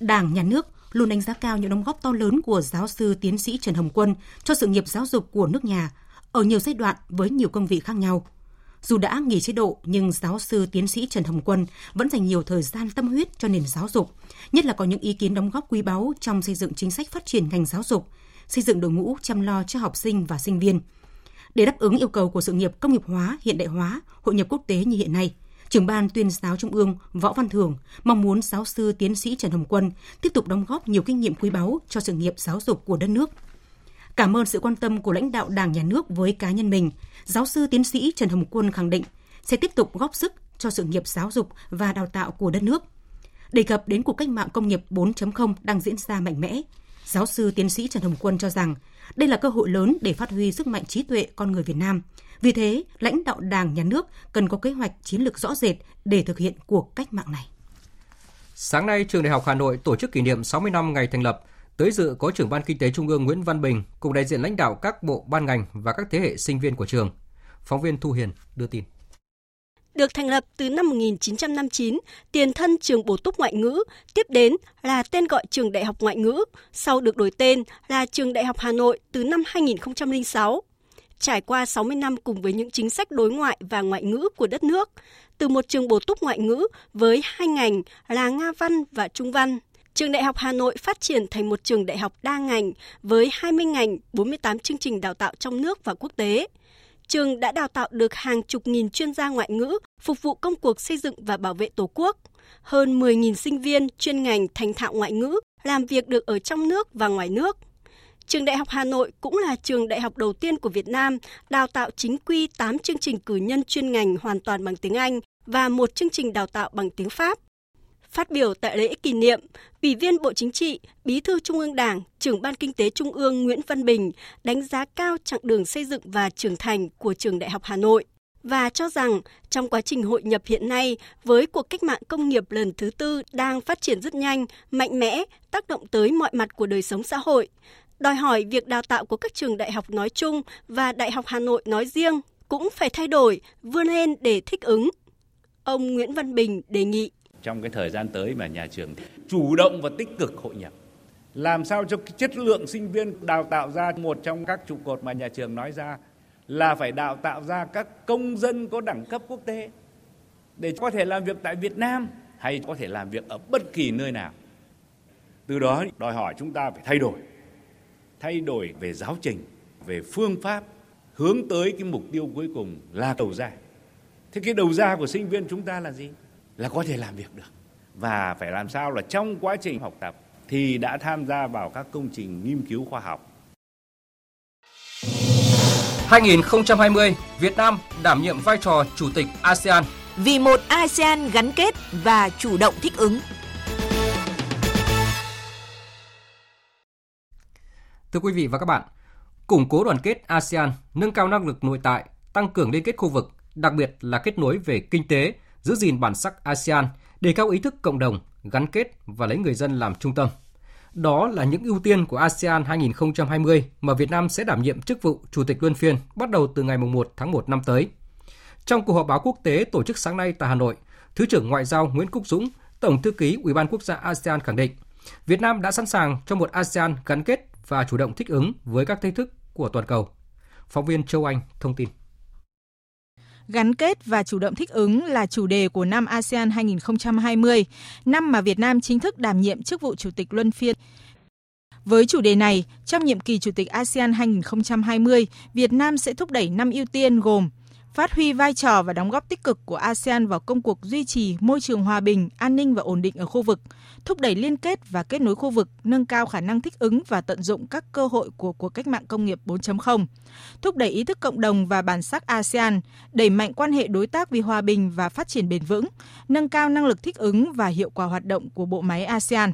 Đảng, Nhà nước luôn đánh giá cao những đóng góp to lớn của giáo sư tiến sĩ Trần Hồng Quân cho sự nghiệp giáo dục của nước nhà ở nhiều giai đoạn với nhiều công vị khác nhau. Dù đã nghỉ chế độ nhưng giáo sư tiến sĩ Trần Hồng Quân vẫn dành nhiều thời gian tâm huyết cho nền giáo dục, nhất là có những ý kiến đóng góp quý báu trong xây dựng chính sách phát triển ngành giáo dục, xây dựng đội ngũ chăm lo cho học sinh và sinh viên. Để đáp ứng yêu cầu của sự nghiệp công nghiệp hóa, hiện đại hóa, hội nhập quốc tế như hiện nay – trưởng ban tuyên giáo Trung ương Võ Văn Thường mong muốn giáo sư tiến sĩ Trần Hồng Quân tiếp tục đóng góp nhiều kinh nghiệm quý báu cho sự nghiệp giáo dục của đất nước. Cảm ơn sự quan tâm của lãnh đạo Đảng Nhà nước với cá nhân mình, giáo sư tiến sĩ Trần Hồng Quân khẳng định sẽ tiếp tục góp sức cho sự nghiệp giáo dục và đào tạo của đất nước. Đề cập đến cuộc cách mạng công nghiệp 4.0 đang diễn ra mạnh mẽ, giáo sư tiến sĩ Trần Hồng Quân cho rằng đây là cơ hội lớn để phát huy sức mạnh trí tuệ con người Việt Nam – vì thế, lãnh đạo Đảng, Nhà nước cần có kế hoạch chiến lược rõ rệt để thực hiện cuộc cách mạng này. Sáng nay, Trường Đại học Hà Nội tổ chức kỷ niệm 60 năm ngày thành lập. Tới dự có trưởng ban kinh tế Trung ương Nguyễn Văn Bình cùng đại diện lãnh đạo các bộ ban ngành và các thế hệ sinh viên của trường. Phóng viên Thu Hiền đưa tin. Được thành lập từ năm 1959, tiền thân trường bổ túc ngoại ngữ, tiếp đến là tên gọi trường Đại học Ngoại ngữ, sau được đổi tên là trường Đại học Hà Nội từ năm 2006 trải qua 60 năm cùng với những chính sách đối ngoại và ngoại ngữ của đất nước, từ một trường bổ túc ngoại ngữ với hai ngành là Nga văn và Trung văn. Trường Đại học Hà Nội phát triển thành một trường đại học đa ngành với 20 ngành, 48 chương trình đào tạo trong nước và quốc tế. Trường đã đào tạo được hàng chục nghìn chuyên gia ngoại ngữ phục vụ công cuộc xây dựng và bảo vệ Tổ quốc. Hơn 10.000 sinh viên chuyên ngành thành thạo ngoại ngữ làm việc được ở trong nước và ngoài nước. Trường Đại học Hà Nội cũng là trường đại học đầu tiên của Việt Nam đào tạo chính quy 8 chương trình cử nhân chuyên ngành hoàn toàn bằng tiếng Anh và một chương trình đào tạo bằng tiếng Pháp. Phát biểu tại lễ kỷ niệm, Ủy viên Bộ Chính trị, Bí thư Trung ương Đảng, trưởng Ban Kinh tế Trung ương Nguyễn Văn Bình đánh giá cao chặng đường xây dựng và trưởng thành của Trường Đại học Hà Nội và cho rằng trong quá trình hội nhập hiện nay với cuộc cách mạng công nghiệp lần thứ tư đang phát triển rất nhanh, mạnh mẽ, tác động tới mọi mặt của đời sống xã hội, đòi hỏi việc đào tạo của các trường đại học nói chung và Đại học Hà Nội nói riêng cũng phải thay đổi, vươn lên để thích ứng. Ông Nguyễn Văn Bình đề nghị. Trong cái thời gian tới mà nhà trường chủ động và tích cực hội nhập, làm sao cho cái chất lượng sinh viên đào tạo ra một trong các trụ cột mà nhà trường nói ra là phải đào tạo ra các công dân có đẳng cấp quốc tế để có thể làm việc tại Việt Nam hay có thể làm việc ở bất kỳ nơi nào. Từ đó đòi hỏi chúng ta phải thay đổi. Thay đổi về giáo trình, về phương pháp hướng tới cái mục tiêu cuối cùng là đầu ra. Thế cái đầu ra của sinh viên chúng ta là gì? Là có thể làm việc được và phải làm sao là trong quá trình học tập thì đã tham gia vào các công trình nghiên cứu khoa học. 2020, Việt Nam đảm nhiệm vai trò chủ tịch ASEAN. Vì một ASEAN gắn kết và chủ động thích ứng. Thưa quý vị và các bạn, củng cố đoàn kết ASEAN, nâng cao năng lực nội tại, tăng cường liên kết khu vực, đặc biệt là kết nối về kinh tế, giữ gìn bản sắc ASEAN, đề cao ý thức cộng đồng, gắn kết và lấy người dân làm trung tâm. Đó là những ưu tiên của ASEAN 2020 mà Việt Nam sẽ đảm nhiệm chức vụ Chủ tịch Luân phiên bắt đầu từ ngày 1 tháng 1 năm tới. Trong cuộc họp báo quốc tế tổ chức sáng nay tại Hà Nội, Thứ trưởng Ngoại giao Nguyễn Quốc Dũng, Tổng thư ký Ủy ban Quốc gia ASEAN khẳng định, Việt Nam đã sẵn sàng cho một ASEAN gắn kết và chủ động thích ứng với các thách thức của toàn cầu. Phóng viên Châu Anh thông tin. Gắn kết và chủ động thích ứng là chủ đề của năm ASEAN 2020, năm mà Việt Nam chính thức đảm nhiệm chức vụ Chủ tịch Luân phiên. Với chủ đề này, trong nhiệm kỳ Chủ tịch ASEAN 2020, Việt Nam sẽ thúc đẩy năm ưu tiên gồm phát huy vai trò và đóng góp tích cực của ASEAN vào công cuộc duy trì môi trường hòa bình, an ninh và ổn định ở khu vực, thúc đẩy liên kết và kết nối khu vực, nâng cao khả năng thích ứng và tận dụng các cơ hội của cuộc cách mạng công nghiệp 4.0, thúc đẩy ý thức cộng đồng và bản sắc ASEAN, đẩy mạnh quan hệ đối tác vì hòa bình và phát triển bền vững, nâng cao năng lực thích ứng và hiệu quả hoạt động của bộ máy ASEAN.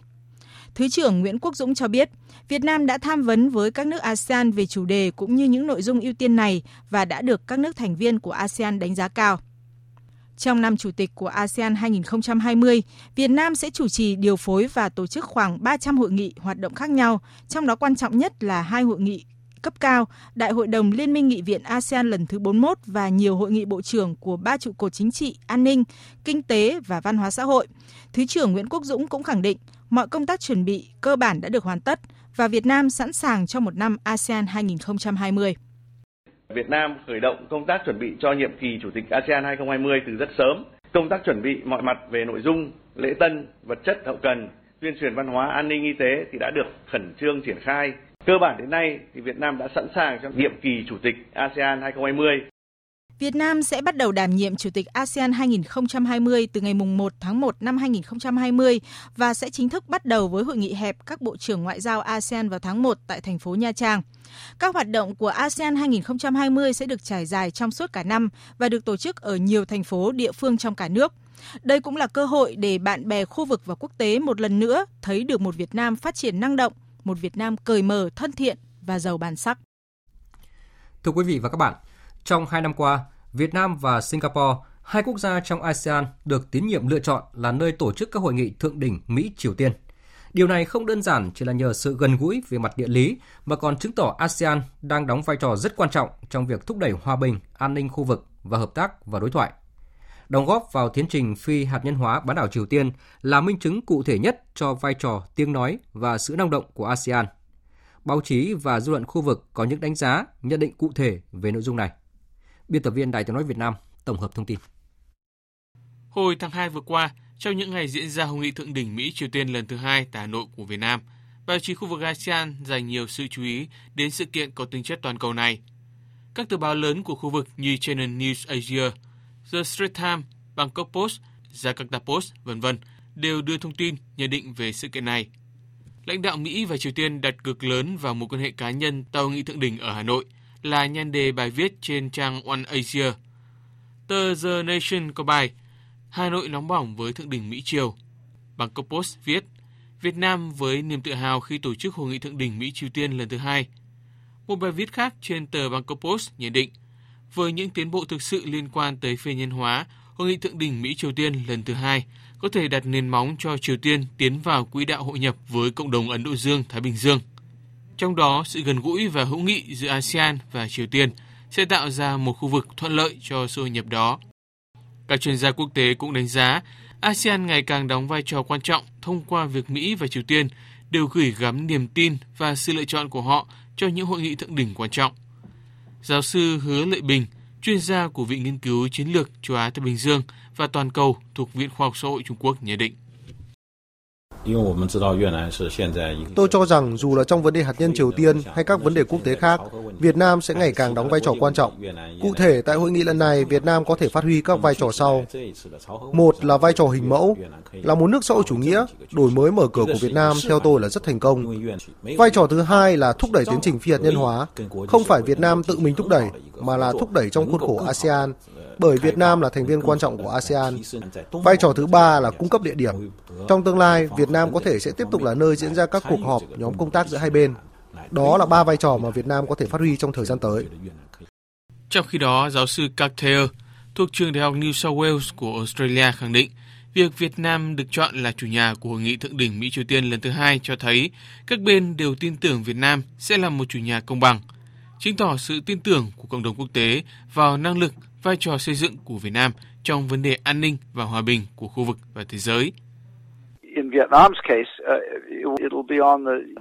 Thứ trưởng Nguyễn Quốc Dũng cho biết, Việt Nam đã tham vấn với các nước ASEAN về chủ đề cũng như những nội dung ưu tiên này và đã được các nước thành viên của ASEAN đánh giá cao. Trong năm chủ tịch của ASEAN 2020, Việt Nam sẽ chủ trì điều phối và tổ chức khoảng 300 hội nghị hoạt động khác nhau, trong đó quan trọng nhất là hai hội nghị cấp cao, Đại hội đồng Liên minh Nghị viện ASEAN lần thứ 41 và nhiều hội nghị bộ trưởng của ba trụ cột chính trị, an ninh, kinh tế và văn hóa xã hội. Thứ trưởng Nguyễn Quốc Dũng cũng khẳng định mọi công tác chuẩn bị cơ bản đã được hoàn tất và Việt Nam sẵn sàng cho một năm ASEAN 2020. Việt Nam khởi động công tác chuẩn bị cho nhiệm kỳ Chủ tịch ASEAN 2020 từ rất sớm. Công tác chuẩn bị mọi mặt về nội dung, lễ tân, vật chất hậu cần, tuyên truyền văn hóa, an ninh y tế thì đã được khẩn trương triển khai. Cơ bản đến nay thì Việt Nam đã sẵn sàng cho nhiệm kỳ Chủ tịch ASEAN 2020. Việt Nam sẽ bắt đầu đảm nhiệm Chủ tịch ASEAN 2020 từ ngày 1 tháng 1 năm 2020 và sẽ chính thức bắt đầu với hội nghị hẹp các bộ trưởng ngoại giao ASEAN vào tháng 1 tại thành phố Nha Trang. Các hoạt động của ASEAN 2020 sẽ được trải dài trong suốt cả năm và được tổ chức ở nhiều thành phố địa phương trong cả nước. Đây cũng là cơ hội để bạn bè khu vực và quốc tế một lần nữa thấy được một Việt Nam phát triển năng động, một Việt Nam cởi mở, thân thiện và giàu bản sắc. Thưa quý vị và các bạn, trong hai năm qua, Việt Nam và Singapore, hai quốc gia trong ASEAN được tín nhiệm lựa chọn là nơi tổ chức các hội nghị thượng đỉnh Mỹ-Triều Tiên. Điều này không đơn giản chỉ là nhờ sự gần gũi về mặt địa lý, mà còn chứng tỏ ASEAN đang đóng vai trò rất quan trọng trong việc thúc đẩy hòa bình, an ninh khu vực và hợp tác và đối thoại. Đóng góp vào tiến trình phi hạt nhân hóa bán đảo Triều Tiên là minh chứng cụ thể nhất cho vai trò tiếng nói và sự năng động của ASEAN. Báo chí và dư luận khu vực có những đánh giá, nhận định cụ thể về nội dung này. Biên tập viên Đài tiếng nói Việt Nam tổng hợp thông tin. Hồi tháng 2 vừa qua, trong những ngày diễn ra hội nghị thượng đỉnh Mỹ Triều Tiên lần thứ hai tại Hà Nội của Việt Nam, báo chí khu vực ASEAN dành nhiều sự chú ý đến sự kiện có tính chất toàn cầu này. Các tờ báo lớn của khu vực như Channel News Asia, The Straits Times, Bangkok Post, Jakarta Post, vân vân đều đưa thông tin nhận định về sự kiện này. Lãnh đạo Mỹ và Triều Tiên đặt cực lớn vào mối quan hệ cá nhân tại hội nghị thượng đỉnh ở Hà Nội – là nhan đề bài viết trên trang One Asia. Tờ The Nation có bài Hà Nội nóng bỏng với thượng đỉnh Mỹ Triều. Bangkok Post viết Việt Nam với niềm tự hào khi tổ chức hội nghị thượng đỉnh Mỹ Triều Tiên lần thứ hai. Một bài viết khác trên tờ Bangkok Post nhận định với những tiến bộ thực sự liên quan tới phi nhân hóa, hội nghị thượng đỉnh Mỹ Triều Tiên lần thứ hai có thể đặt nền móng cho Triều Tiên tiến vào quỹ đạo hội nhập với cộng đồng Ấn Độ Dương Thái Bình Dương. Trong đó, sự gần gũi và hữu nghị giữa ASEAN và Triều Tiên sẽ tạo ra một khu vực thuận lợi cho sự hội nhập đó. Các chuyên gia quốc tế cũng đánh giá ASEAN ngày càng đóng vai trò quan trọng thông qua việc Mỹ và Triều Tiên đều gửi gắm niềm tin và sự lựa chọn của họ cho những hội nghị thượng đỉnh quan trọng. Giáo sư Hứa Lợi Bình, chuyên gia của Viện Nghiên cứu Chiến lược châu Á Thái Bình Dương và Toàn cầu thuộc Viện Khoa học Xã hội Trung Quốc nhận định. Tôi cho rằng dù là trong vấn đề hạt nhân Triều Tiên hay các vấn đề quốc tế khác, Việt Nam sẽ ngày càng đóng vai trò quan trọng. Cụ thể, tại hội nghị lần này, Việt Nam có thể phát huy các vai trò sau. Một là vai trò hình mẫu, là một nước xã hội chủ nghĩa, đổi mới mở cửa của Việt Nam theo tôi là rất thành công. Vai trò thứ hai là thúc đẩy tiến trình phi hạt nhân hóa, không phải Việt Nam tự mình thúc đẩy, mà là thúc đẩy trong khuôn khổ ASEAN, bởi Việt Nam là thành viên quan trọng của ASEAN. Vai trò thứ ba là cung cấp địa điểm. Trong tương lai, Việt Nam có thể sẽ tiếp tục là nơi diễn ra các cuộc họp nhóm công tác giữa hai bên. Đó là ba vai trò mà Việt Nam có thể phát huy trong thời gian tới. Trong khi đó, giáo sư Carter thuộc trường Đại học New South Wales của Australia khẳng định việc Việt Nam được chọn là chủ nhà của hội nghị thượng đỉnh Mỹ Triều Tiên lần thứ hai cho thấy các bên đều tin tưởng Việt Nam sẽ là một chủ nhà công bằng, chứng tỏ sự tin tưởng của cộng đồng quốc tế vào năng lực vai trò xây dựng của Việt Nam trong vấn đề an ninh và hòa bình của khu vực và thế giới.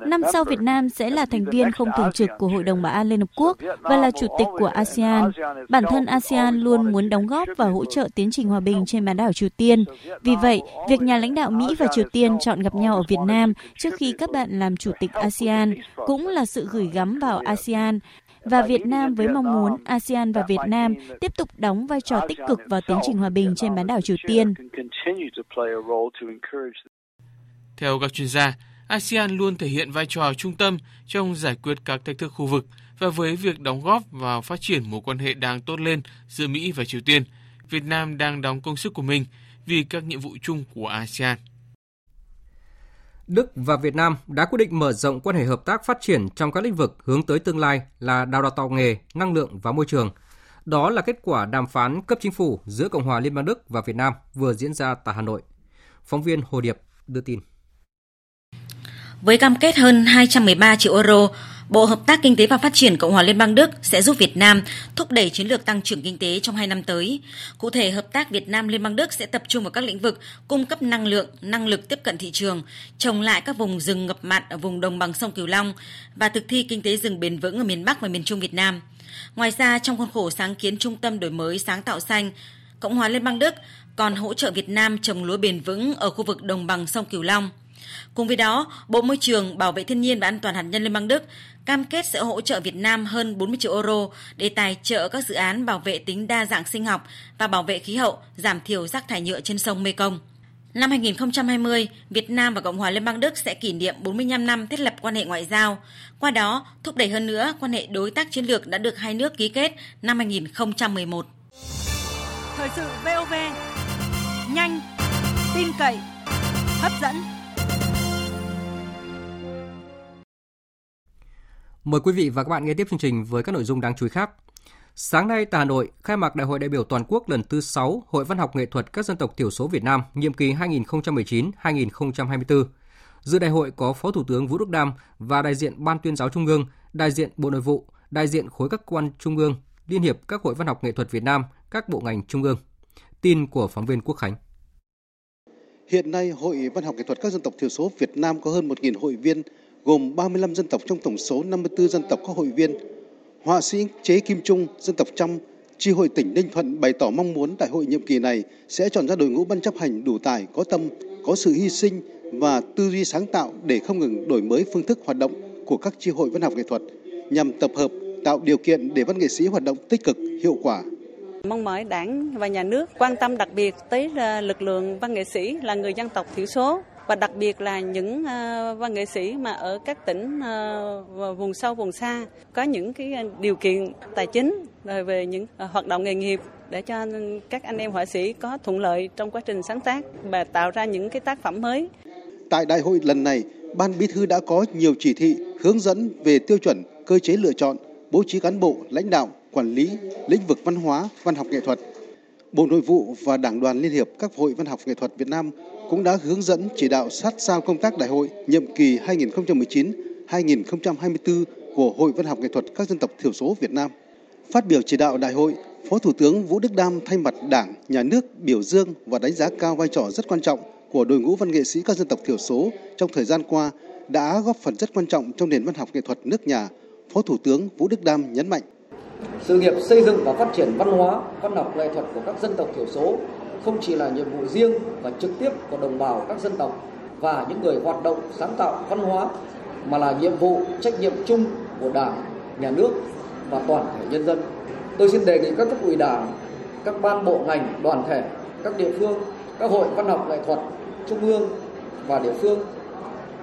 Năm sau Việt Nam sẽ là thành viên không thường trực của Hội đồng Bảo an Liên Hợp Quốc và là chủ tịch của ASEAN. Bản thân ASEAN luôn muốn đóng góp và hỗ trợ tiến trình hòa bình trên bán đảo Triều Tiên. Vì vậy, việc nhà lãnh đạo Mỹ và Triều Tiên chọn gặp nhau ở Việt Nam trước khi các bạn làm chủ tịch ASEAN cũng là sự gửi gắm vào ASEAN và Việt Nam với mong muốn ASEAN và Việt Nam tiếp tục đóng vai trò tích cực vào tiến trình hòa bình trên bán đảo Triều Tiên. Theo các chuyên gia, ASEAN luôn thể hiện vai trò trung tâm trong giải quyết các thách thức khu vực và với việc đóng góp vào phát triển mối quan hệ đang tốt lên giữa Mỹ và Triều Tiên, Việt Nam đang đóng công sức của mình vì các nhiệm vụ chung của ASEAN. Đức và Việt Nam đã quyết định mở rộng quan hệ hợp tác phát triển trong các lĩnh vực hướng tới tương lai là đào tạo nghề, năng lượng và môi trường. Đó là kết quả đàm phán cấp chính phủ giữa Cộng hòa Liên bang Đức và Việt Nam vừa diễn ra tại Hà Nội. Phóng viên Hồ Điệp đưa tin. Với cam kết hơn 213 triệu euro, Bộ Hợp tác Kinh tế và Phát triển Cộng hòa Liên bang Đức sẽ giúp Việt Nam thúc đẩy chiến lược tăng trưởng kinh tế trong hai năm tới. Cụ thể, hợp tác Việt Nam Liên bang Đức sẽ tập trung vào các lĩnh vực cung cấp năng lượng, năng lực tiếp cận thị trường, trồng lại các vùng rừng ngập mặn ở vùng đồng bằng sông Cửu Long và thực thi kinh tế rừng bền vững ở miền Bắc và miền Trung Việt Nam. Ngoài ra, trong khuôn khổ sáng kiến Trung tâm đổi mới sáng tạo xanh, Cộng hòa Liên bang Đức còn hỗ trợ Việt Nam trồng lúa bền vững ở khu vực đồng bằng sông Cửu Long. Cùng với đó, Bộ Môi trường, Bảo vệ thiên nhiên và An toàn hạt nhân Liên bang Đức cam kết sẽ hỗ trợ Việt Nam hơn 40 triệu euro để tài trợ các dự án bảo vệ tính đa dạng sinh học và bảo vệ khí hậu, giảm thiểu rác thải nhựa trên sông Mekong. Năm 2020, Việt Nam và Cộng hòa Liên bang Đức sẽ kỷ niệm 45 năm thiết lập quan hệ ngoại giao, qua đó thúc đẩy hơn nữa quan hệ đối tác chiến lược đã được hai nước ký kết năm 2011. Thời sự VOV, nhanh, tin cậy, hấp dẫn. Mời quý vị và các bạn nghe tiếp chương trình với các nội dung đáng chú ý khác. Sáng nay tại Hà Nội, khai mạc Đại hội đại biểu toàn quốc lần thứ 6 Hội Văn học Nghệ thuật các dân tộc thiểu số Việt Nam nhiệm kỳ 2019-2024. Dự đại hội có Phó Thủ tướng Vũ Đức Đam và đại diện Ban tuyên giáo Trung ương, đại diện Bộ Nội vụ, đại diện khối các quan Trung ương, Liên hiệp các hội văn học nghệ thuật Việt Nam, các bộ ngành Trung ương. Tin của phóng viên Quốc Khánh. Hiện nay, Hội Văn học Nghệ thuật các dân tộc thiểu số Việt Nam có hơn 1.000 hội viên, gồm 35 dân tộc trong tổng số 54 dân tộc có hội viên. Họa sĩ Chế Kim Trung, dân tộc Trăm, Chi hội tỉnh Ninh Thuận bày tỏ mong muốn đại hội nhiệm kỳ này sẽ chọn ra đội ngũ ban chấp hành đủ tài, có tâm, có sự hy sinh và tư duy sáng tạo để không ngừng đổi mới phương thức hoạt động của các chi hội văn học nghệ thuật nhằm tập hợp, tạo điều kiện để văn nghệ sĩ hoạt động tích cực, hiệu quả. Mong mỏi Đảng và Nhà nước quan tâm đặc biệt tới ờ, lực lượng văn nghệ sĩ là người dân tộc thiểu số và đặc biệt là những ờ, văn nghệ sĩ mà ở các tỉnh ờ, vùng sâu vùng xa có những cái ờ, điều kiện tài chính rồi về những hoạt động nghề nghiệp để cho các anh em họa sĩ có thuận lợi trong quá trình sáng tác và tạo ra những cái tác phẩm mới. Tại đại hội lần này, Ban Bí thư đã có nhiều chỉ thị hướng dẫn về tiêu chuẩn, cơ chế lựa chọn, bố trí cán bộ, lãnh đạo, quản lý lĩnh vực văn hóa, văn học nghệ thuật. Bộ Nội vụ và Đảng đoàn Liên hiệp các hội văn học nghệ thuật Việt Nam cũng đã hướng dẫn chỉ đạo sát sao công tác đại hội nhiệm kỳ 2019-2024 của Hội Văn học Nghệ thuật các dân tộc thiểu số Việt Nam. Phát biểu chỉ đạo đại hội, Phó Thủ tướng Vũ Đức Đam thay mặt Đảng, Nhà nước biểu dương và đánh giá cao vai trò rất quan trọng của đội ngũ văn nghệ sĩ các dân tộc thiểu số trong thời gian qua đã góp phần rất quan trọng trong nền văn học nghệ thuật nước nhà, Phó Thủ tướng Vũ Đức Đam nhấn mạnh. Sự nghiệp xây dựng và phát triển văn hóa, văn học nghệ thuật của các dân tộc thiểu số không chỉ là nhiệm vụ riêng và trực tiếp của đồng bào các dân tộc và những người hoạt động sáng tạo văn hóa mà là nhiệm vụ trách nhiệm chung của Đảng, Nhà nước và toàn thể nhân dân. Tôi xin đề nghị các cấp ủy Đảng, các ban bộ ngành, đoàn thể, các địa phương, các hội văn học nghệ thuật trung ương và địa phương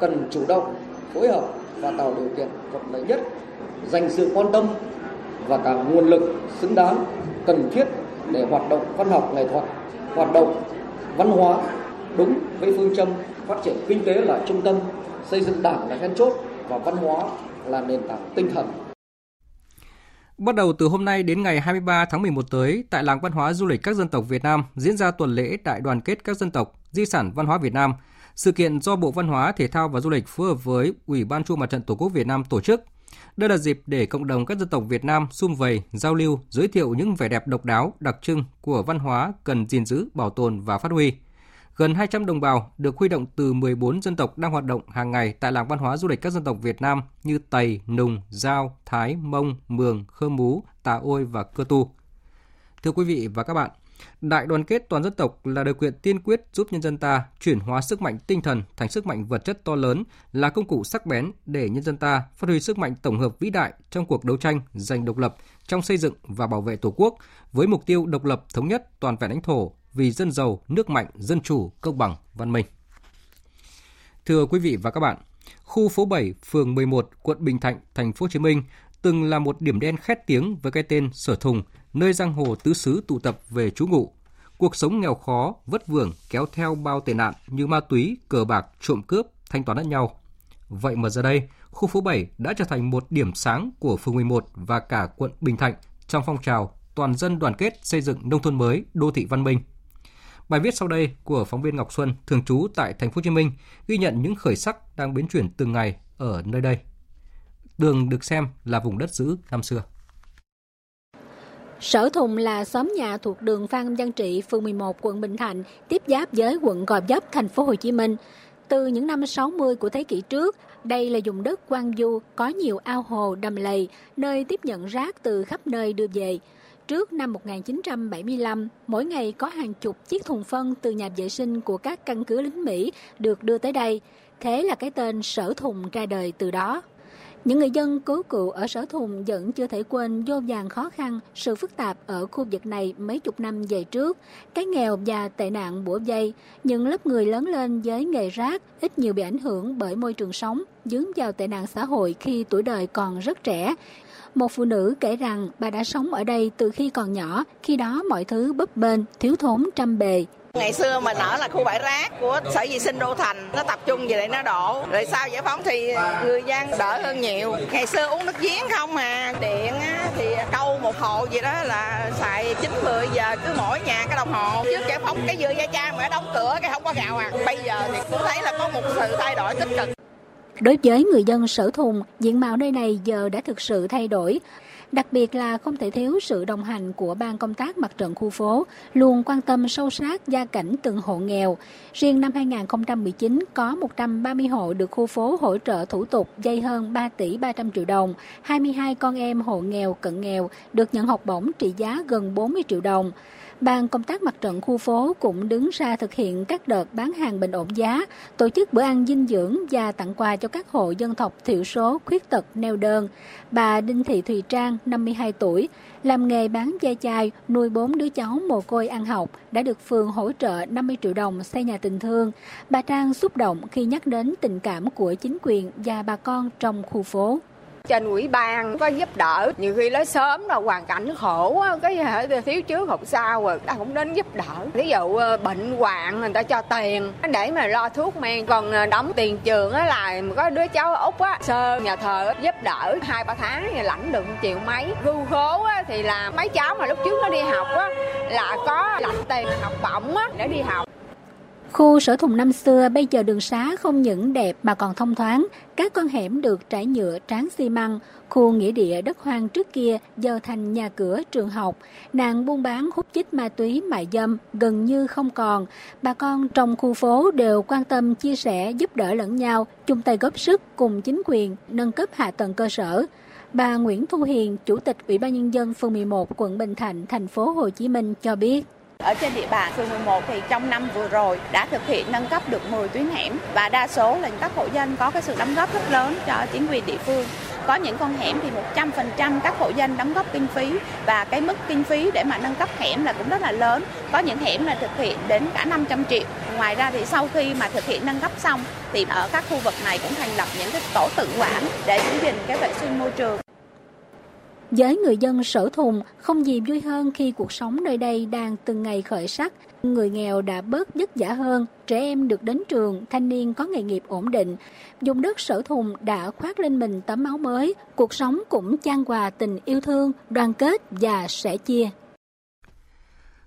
cần chủ động phối hợp và tạo điều kiện thuận lợi nhất dành sự quan tâm và cả nguồn lực xứng đáng cần thiết để hoạt động văn học nghệ thuật hoạt động văn hóa đúng với phương châm phát triển kinh tế là trung tâm xây dựng đảng là then chốt và văn hóa là nền tảng tinh thần Bắt đầu từ hôm nay đến ngày 23 tháng 11 tới, tại Làng Văn hóa Du lịch các dân tộc Việt Nam diễn ra tuần lễ Đại đoàn kết các dân tộc, di sản văn hóa Việt Nam. Sự kiện do Bộ Văn hóa, Thể thao và Du lịch phối hợp với Ủy ban Trung mặt trận Tổ quốc Việt Nam tổ chức. Đây là dịp để cộng đồng các dân tộc Việt Nam sum vầy, giao lưu, giới thiệu những vẻ đẹp độc đáo, đặc trưng của văn hóa cần gìn giữ, bảo tồn và phát huy. Gần 200 đồng bào được huy động từ 14 dân tộc đang hoạt động hàng ngày tại làng văn hóa du lịch các dân tộc Việt Nam như Tây, Nùng, Giao, Thái, Mông, Mường, Khơ Mú, Tà Ôi và Cơ Tu. Thưa quý vị và các bạn, đại đoàn kết toàn dân tộc là điều kiện tiên quyết giúp nhân dân ta chuyển hóa sức mạnh tinh thần thành sức mạnh vật chất to lớn, là công cụ sắc bén để nhân dân ta phát huy sức mạnh tổng hợp vĩ đại trong cuộc đấu tranh giành độc lập, trong xây dựng và bảo vệ Tổ quốc với mục tiêu độc lập thống nhất toàn vẹn lãnh thổ, vì dân giàu, nước mạnh, dân chủ, công bằng, văn minh. Thưa quý vị và các bạn, khu phố 7, phường 11, quận Bình Thạnh, thành phố Hồ Chí Minh từng là một điểm đen khét tiếng với cái tên Sở Thùng, nơi giang hồ tứ xứ tụ tập về trú ngụ. Cuộc sống nghèo khó, vất vưởng kéo theo bao tệ nạn như ma túy, cờ bạc, trộm cướp, thanh toán lẫn nhau. Vậy mà giờ đây, khu phố 7 đã trở thành một điểm sáng của phường 11 và cả quận Bình Thạnh trong phong trào toàn dân đoàn kết xây dựng nông thôn mới, đô thị văn minh. Bài viết sau đây của phóng viên Ngọc Xuân thường trú tại thành phố Hồ Chí Minh ghi nhận những khởi sắc đang biến chuyển từng ngày ở nơi đây. Đường được xem là vùng đất giữ năm xưa. Sở Thùng là xóm nhà thuộc đường Phan Văn Trị, phường 11, quận Bình Thạnh, tiếp giáp với quận Gò Vấp, thành phố Hồ Chí Minh. Từ những năm 60 của thế kỷ trước, đây là vùng đất quan du có nhiều ao hồ đầm lầy, nơi tiếp nhận rác từ khắp nơi đưa về. Trước năm 1975, mỗi ngày có hàng chục chiếc thùng phân từ nhà vệ sinh của các căn cứ lính Mỹ được đưa tới đây. Thế là cái tên Sở Thùng ra đời từ đó. Những người dân cứu cựu ở Sở Thùng vẫn chưa thể quên vô vàng khó khăn, sự phức tạp ở khu vực này mấy chục năm về trước, cái nghèo và tệ nạn bủa dây. Những lớp người lớn lên với nghề rác ít nhiều bị ảnh hưởng bởi môi trường sống, dướng vào tệ nạn xã hội khi tuổi đời còn rất trẻ. Một phụ nữ kể rằng bà đã sống ở đây từ khi còn nhỏ, khi đó mọi thứ bấp bênh, thiếu thốn trăm bề, Ngày xưa mình ở là khu bãi rác của Sở Vệ sinh Đô Thành, nó tập trung về đây nó đổ. Rồi sau giải phóng thì người dân đỡ hơn nhiều. Ngày xưa uống nước giếng không mà, điện á thì câu một hộ gì đó là xài 9 10 giờ cứ mỗi nhà cái đồng hồ. Trước giải phóng cái dừa da trang mà đóng cửa cái không có gạo à. Bây giờ thì cũng thấy là có một sự thay đổi tích cực. Đối với người dân sở thùng, diện mạo nơi này giờ đã thực sự thay đổi. Đặc biệt là không thể thiếu sự đồng hành của ban công tác mặt trận khu phố, luôn quan tâm sâu sát gia cảnh từng hộ nghèo. Riêng năm 2019 có 130 hộ được khu phố hỗ trợ thủ tục dây hơn 3 tỷ 300 triệu đồng, 22 con em hộ nghèo cận nghèo được nhận học bổng trị giá gần 40 triệu đồng. Ban công tác mặt trận khu phố cũng đứng ra thực hiện các đợt bán hàng bình ổn giá, tổ chức bữa ăn dinh dưỡng và tặng quà cho các hộ dân tộc thiểu số khuyết tật neo đơn. Bà Đinh Thị Thùy Trang, 52 tuổi, làm nghề bán da chai, nuôi bốn đứa cháu mồ côi ăn học, đã được phường hỗ trợ 50 triệu đồng xây nhà tình thương. Bà Trang xúc động khi nhắc đến tình cảm của chính quyền và bà con trong khu phố trên ủy ban có giúp đỡ. Nhiều khi nói sớm là hoàn cảnh khổ cái thiếu trước không sau rồi ta cũng đến giúp đỡ. Ví dụ ờ, bệnh hoạn người ta cho tiền để mà lo thuốc men. Còn ờ, đóng tiền trường á là có đứa cháu út á sơ nhà thờ giúp đỡ hai ba tháng thì lãnh được triệu mấy. Ru khố á, thì là mấy cháu mà lúc trước nó đi học á là có lãnh tiền học bổng á để đi học. Khu sở thùng năm xưa bây giờ đường xá không những đẹp mà còn thông thoáng, các con hẻm được trải nhựa tráng xi măng, khu nghĩa địa đất hoang trước kia giờ thành nhà cửa trường học, nạn buôn bán hút chích ma túy mại dâm gần như không còn. Bà con trong khu phố đều quan tâm chia sẻ giúp đỡ lẫn nhau, chung tay góp sức cùng chính quyền nâng cấp hạ tầng cơ sở. Bà Nguyễn Thu Hiền, Chủ tịch Ủy ban nhân dân phường 11 quận Bình Thạnh, thành phố Hồ Chí Minh cho biết. Ở trên địa bàn phường 11 thì trong năm vừa rồi đã thực hiện nâng cấp được 10 tuyến hẻm và đa số là các hộ dân có cái sự đóng góp rất lớn cho chính quyền địa phương. Có những con hẻm thì 100% các hộ dân đóng góp kinh phí và cái mức kinh phí để mà nâng cấp hẻm là cũng rất là lớn. Có những hẻm là thực hiện đến cả 500 triệu. Ngoài ra thì sau khi mà thực hiện nâng cấp xong thì ở các khu vực này cũng thành lập những cái tổ tự quản để giữ gìn cái vệ sinh môi trường. Với người dân sở thùng, không gì vui hơn khi cuộc sống nơi đây đang từng ngày khởi sắc. Người nghèo đã bớt vất vả hơn, trẻ em được đến trường, thanh niên có nghề nghiệp ổn định. Dùng đất sở thùng đã khoác lên mình tấm áo mới, cuộc sống cũng chan hòa tình yêu thương, đoàn kết và sẻ chia.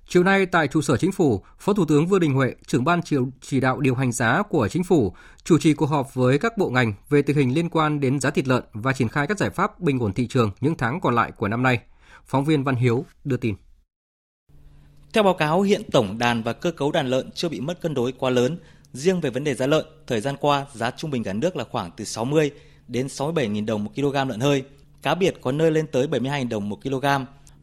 Chiều nay tại trụ sở chính phủ, Phó Thủ tướng Vương Đình Huệ, trưởng ban chỉ, chỉ đạo điều hành giá của chính phủ, chủ trì cuộc họp với các bộ ngành về tình hình liên quan đến giá thịt lợn và triển khai các giải pháp bình ổn thị trường những tháng còn lại của năm nay. Phóng viên Văn Hiếu đưa tin. Theo báo cáo, hiện tổng đàn và cơ cấu đàn lợn chưa bị mất cân đối quá lớn. Riêng về vấn đề giá lợn, thời gian qua giá trung bình cả nước là khoảng từ 60 đến 67.000 đồng một kg lợn hơi. Cá biệt có nơi lên tới 72.000 đồng một kg.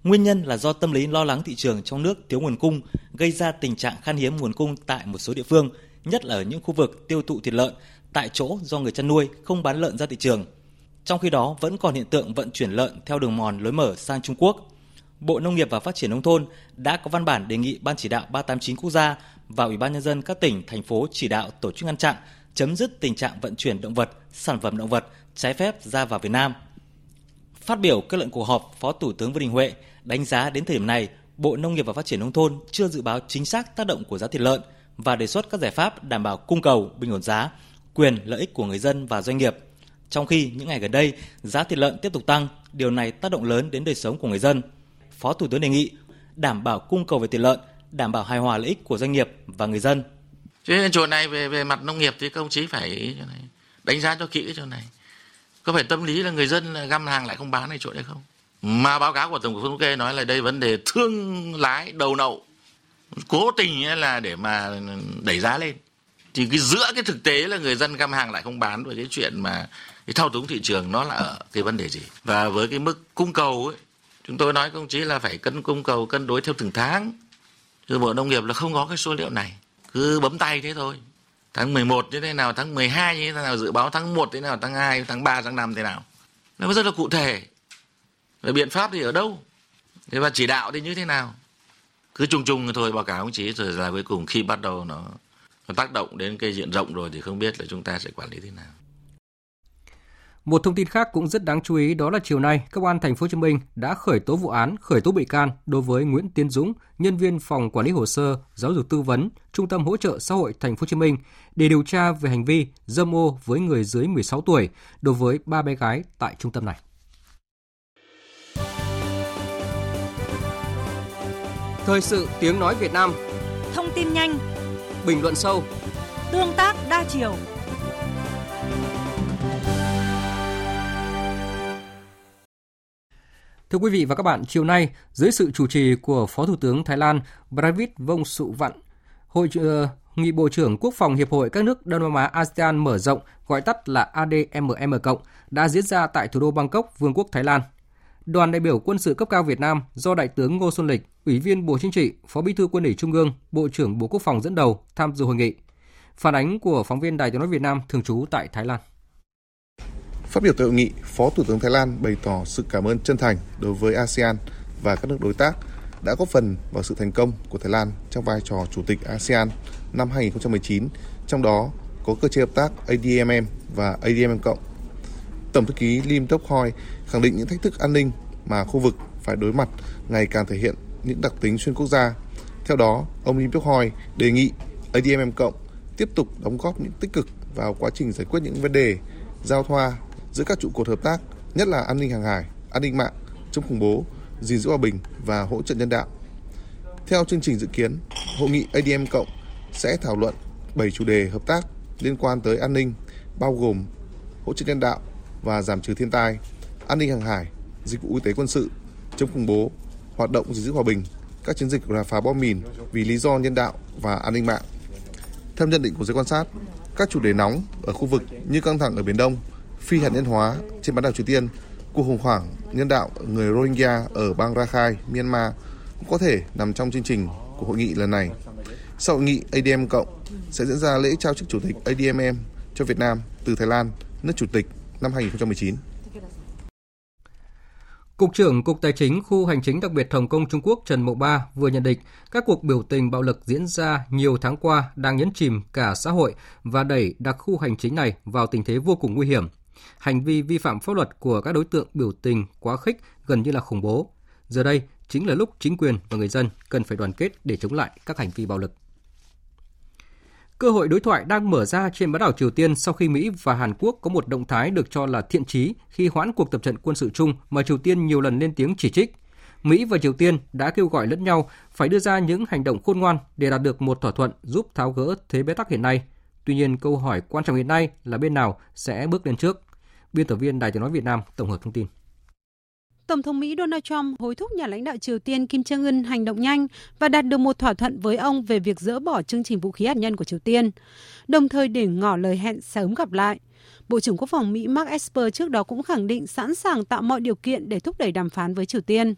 Nguyên nhân là do tâm lý lo lắng thị trường trong nước thiếu nguồn cung, gây ra tình trạng khan hiếm nguồn cung tại một số địa phương, nhất là ở những khu vực tiêu thụ thịt lợn tại chỗ do người chăn nuôi không bán lợn ra thị trường. Trong khi đó, vẫn còn hiện tượng vận chuyển lợn theo đường mòn lối mở sang Trung Quốc. Bộ Nông nghiệp và Phát triển nông thôn đã có văn bản đề nghị Ban chỉ đạo 389 quốc gia và Ủy ban nhân dân các tỉnh, thành phố chỉ đạo tổ chức ngăn chặn, chấm dứt tình trạng vận chuyển động vật, sản phẩm động vật trái phép ra vào Việt Nam. Phát biểu kết luận cuộc họp, Phó Thủ tướng Vương Đình Huệ đánh giá đến thời điểm này, Bộ Nông nghiệp và Phát triển nông thôn chưa dự báo chính xác tác động của giá thịt lợn và đề xuất các giải pháp đảm bảo cung cầu, bình ổn giá, quyền lợi ích của người dân và doanh nghiệp. Trong khi những ngày gần đây, giá thịt lợn tiếp tục tăng, điều này tác động lớn đến đời sống của người dân. Phó Thủ tướng đề nghị đảm bảo cung cầu về thịt lợn, đảm bảo hài hòa lợi ích của doanh nghiệp và người dân. Cho nên chỗ này về về mặt nông nghiệp thì công chí phải đánh giá cho kỹ cái chỗ này. Có phải tâm lý là người dân là găm hàng lại không bán này chỗ đấy không? Mà báo cáo của Tổng cục Thống kê nói là đây vấn đề thương lái đầu nậu. Cố tình là để mà đẩy giá lên. Thì cái giữa cái thực tế là người dân găm hàng lại không bán và cái chuyện mà cái thao túng thị trường nó là ở cái vấn đề gì. Và với cái mức cung cầu ấy, chúng tôi nói công chí là phải cân cung cầu, cân đối theo từng tháng. Chứ bộ nông nghiệp là không có cái số liệu này. Cứ bấm tay thế thôi. Tháng 11 như thế nào, tháng 12 như thế nào, dự báo tháng 1 thế nào, tháng 2 tháng 3 tháng 5 thế nào. Nó rất là cụ thể. Rồi biện pháp thì ở đâu? Thế và chỉ đạo thì như thế nào? Cứ chung chung thôi báo cáo ông chí rồi là cuối cùng khi bắt đầu nó, nó tác động đến cái diện rộng rồi thì không biết là chúng ta sẽ quản lý thế nào. Một thông tin khác cũng rất đáng chú ý đó là chiều nay, Công an thành phố Hồ Chí Minh đã khởi tố vụ án, khởi tố bị can đối với Nguyễn Tiến Dũng, nhân viên phòng quản lý hồ sơ, giáo dục tư vấn, Trung tâm hỗ trợ xã hội thành phố Hồ Chí Minh để điều tra về hành vi dâm ô với người dưới 16 tuổi đối với ba bé gái tại trung tâm này. Thời sự tiếng nói Việt Nam. Thông tin nhanh. Bình luận sâu. Tương tác đa chiều. Thưa quý vị và các bạn, chiều nay, dưới sự chủ trì của Phó Thủ tướng Thái Lan Pravit Vongsuvan, Hội uh, nghị Bộ trưởng Quốc phòng Hiệp hội các nước Đông Nam Á ASEAN mở rộng, gọi tắt là ADMM đã diễn ra tại thủ đô Bangkok, Vương quốc Thái Lan. Đoàn đại biểu quân sự cấp cao Việt Nam do Đại tướng Ngô Xuân Lịch, Ủy viên Bộ Chính trị, Phó Bí thư Quân ủy Trung ương, Bộ trưởng Bộ Quốc phòng dẫn đầu tham dự hội nghị. Phản ánh của phóng viên Đài tiếng nói Việt Nam thường trú tại Thái Lan. Phát biểu tại hội nghị, Phó Thủ tướng Thái Lan bày tỏ sự cảm ơn chân thành đối với ASEAN và các nước đối tác đã góp phần vào sự thành công của Thái Lan trong vai trò Chủ tịch ASEAN năm 2019, trong đó có cơ chế hợp tác ADMM và ADMM cộng. Tổng thư ký Lim Tok Hoi khẳng định những thách thức an ninh mà khu vực phải đối mặt ngày càng thể hiện những đặc tính xuyên quốc gia. Theo đó, ông Lim Tok Hoi đề nghị ADMM cộng tiếp tục đóng góp những tích cực vào quá trình giải quyết những vấn đề giao thoa giữa các trụ cột hợp tác, nhất là an ninh hàng hải, an ninh mạng, chống khủng bố, gìn giữ hòa bình và hỗ trợ nhân đạo. Theo chương trình dự kiến, hội nghị ADM cộng sẽ thảo luận 7 chủ đề hợp tác liên quan tới an ninh, bao gồm hỗ trợ nhân đạo và giảm trừ thiên tai, an ninh hàng hải, dịch vụ y tế quân sự, chống khủng bố, hoạt động gìn giữ hòa bình, các chiến dịch là phá bom mìn vì lý do nhân đạo và an ninh mạng. Theo nhận định của giới quan sát, các chủ đề nóng ở khu vực như căng thẳng ở Biển Đông, phi hạt nhân hóa trên bán đảo Triều Tiên Cuộc khủng hoảng nhân đạo người Rohingya ở bang Rakhine, Myanmar cũng có thể nằm trong chương trình của hội nghị lần này. Sau hội nghị ADM cộng sẽ diễn ra lễ trao chức chủ tịch ADMM cho Việt Nam từ Thái Lan, nước chủ tịch năm 2019. Cục trưởng Cục Tài chính Khu Hành chính đặc biệt Hồng Kông Trung Quốc Trần Mậu Ba vừa nhận định các cuộc biểu tình bạo lực diễn ra nhiều tháng qua đang nhấn chìm cả xã hội và đẩy đặc khu hành chính này vào tình thế vô cùng nguy hiểm. Hành vi vi phạm pháp luật của các đối tượng biểu tình quá khích gần như là khủng bố. Giờ đây chính là lúc chính quyền và người dân cần phải đoàn kết để chống lại các hành vi bạo lực. Cơ hội đối thoại đang mở ra trên bán đảo Triều Tiên sau khi Mỹ và Hàn Quốc có một động thái được cho là thiện chí khi hoãn cuộc tập trận quân sự chung mà Triều Tiên nhiều lần lên tiếng chỉ trích. Mỹ và Triều Tiên đã kêu gọi lẫn nhau phải đưa ra những hành động khôn ngoan để đạt được một thỏa thuận giúp tháo gỡ thế bế tắc hiện nay. Tuy nhiên, câu hỏi quan trọng hiện nay là bên nào sẽ bước lên trước. Biên tập viên Đài tiếng nói Việt Nam tổng hợp thông tin. Tổng thống Mỹ Donald Trump hối thúc nhà lãnh đạo Triều Tiên Kim Jong Un hành động nhanh và đạt được một thỏa thuận với ông về việc dỡ bỏ chương trình vũ khí hạt nhân của Triều Tiên, đồng thời để ngỏ lời hẹn sớm gặp lại. Bộ trưởng Quốc phòng Mỹ Mark Esper trước đó cũng khẳng định sẵn sàng tạo mọi điều kiện để thúc đẩy đàm phán với Triều Tiên.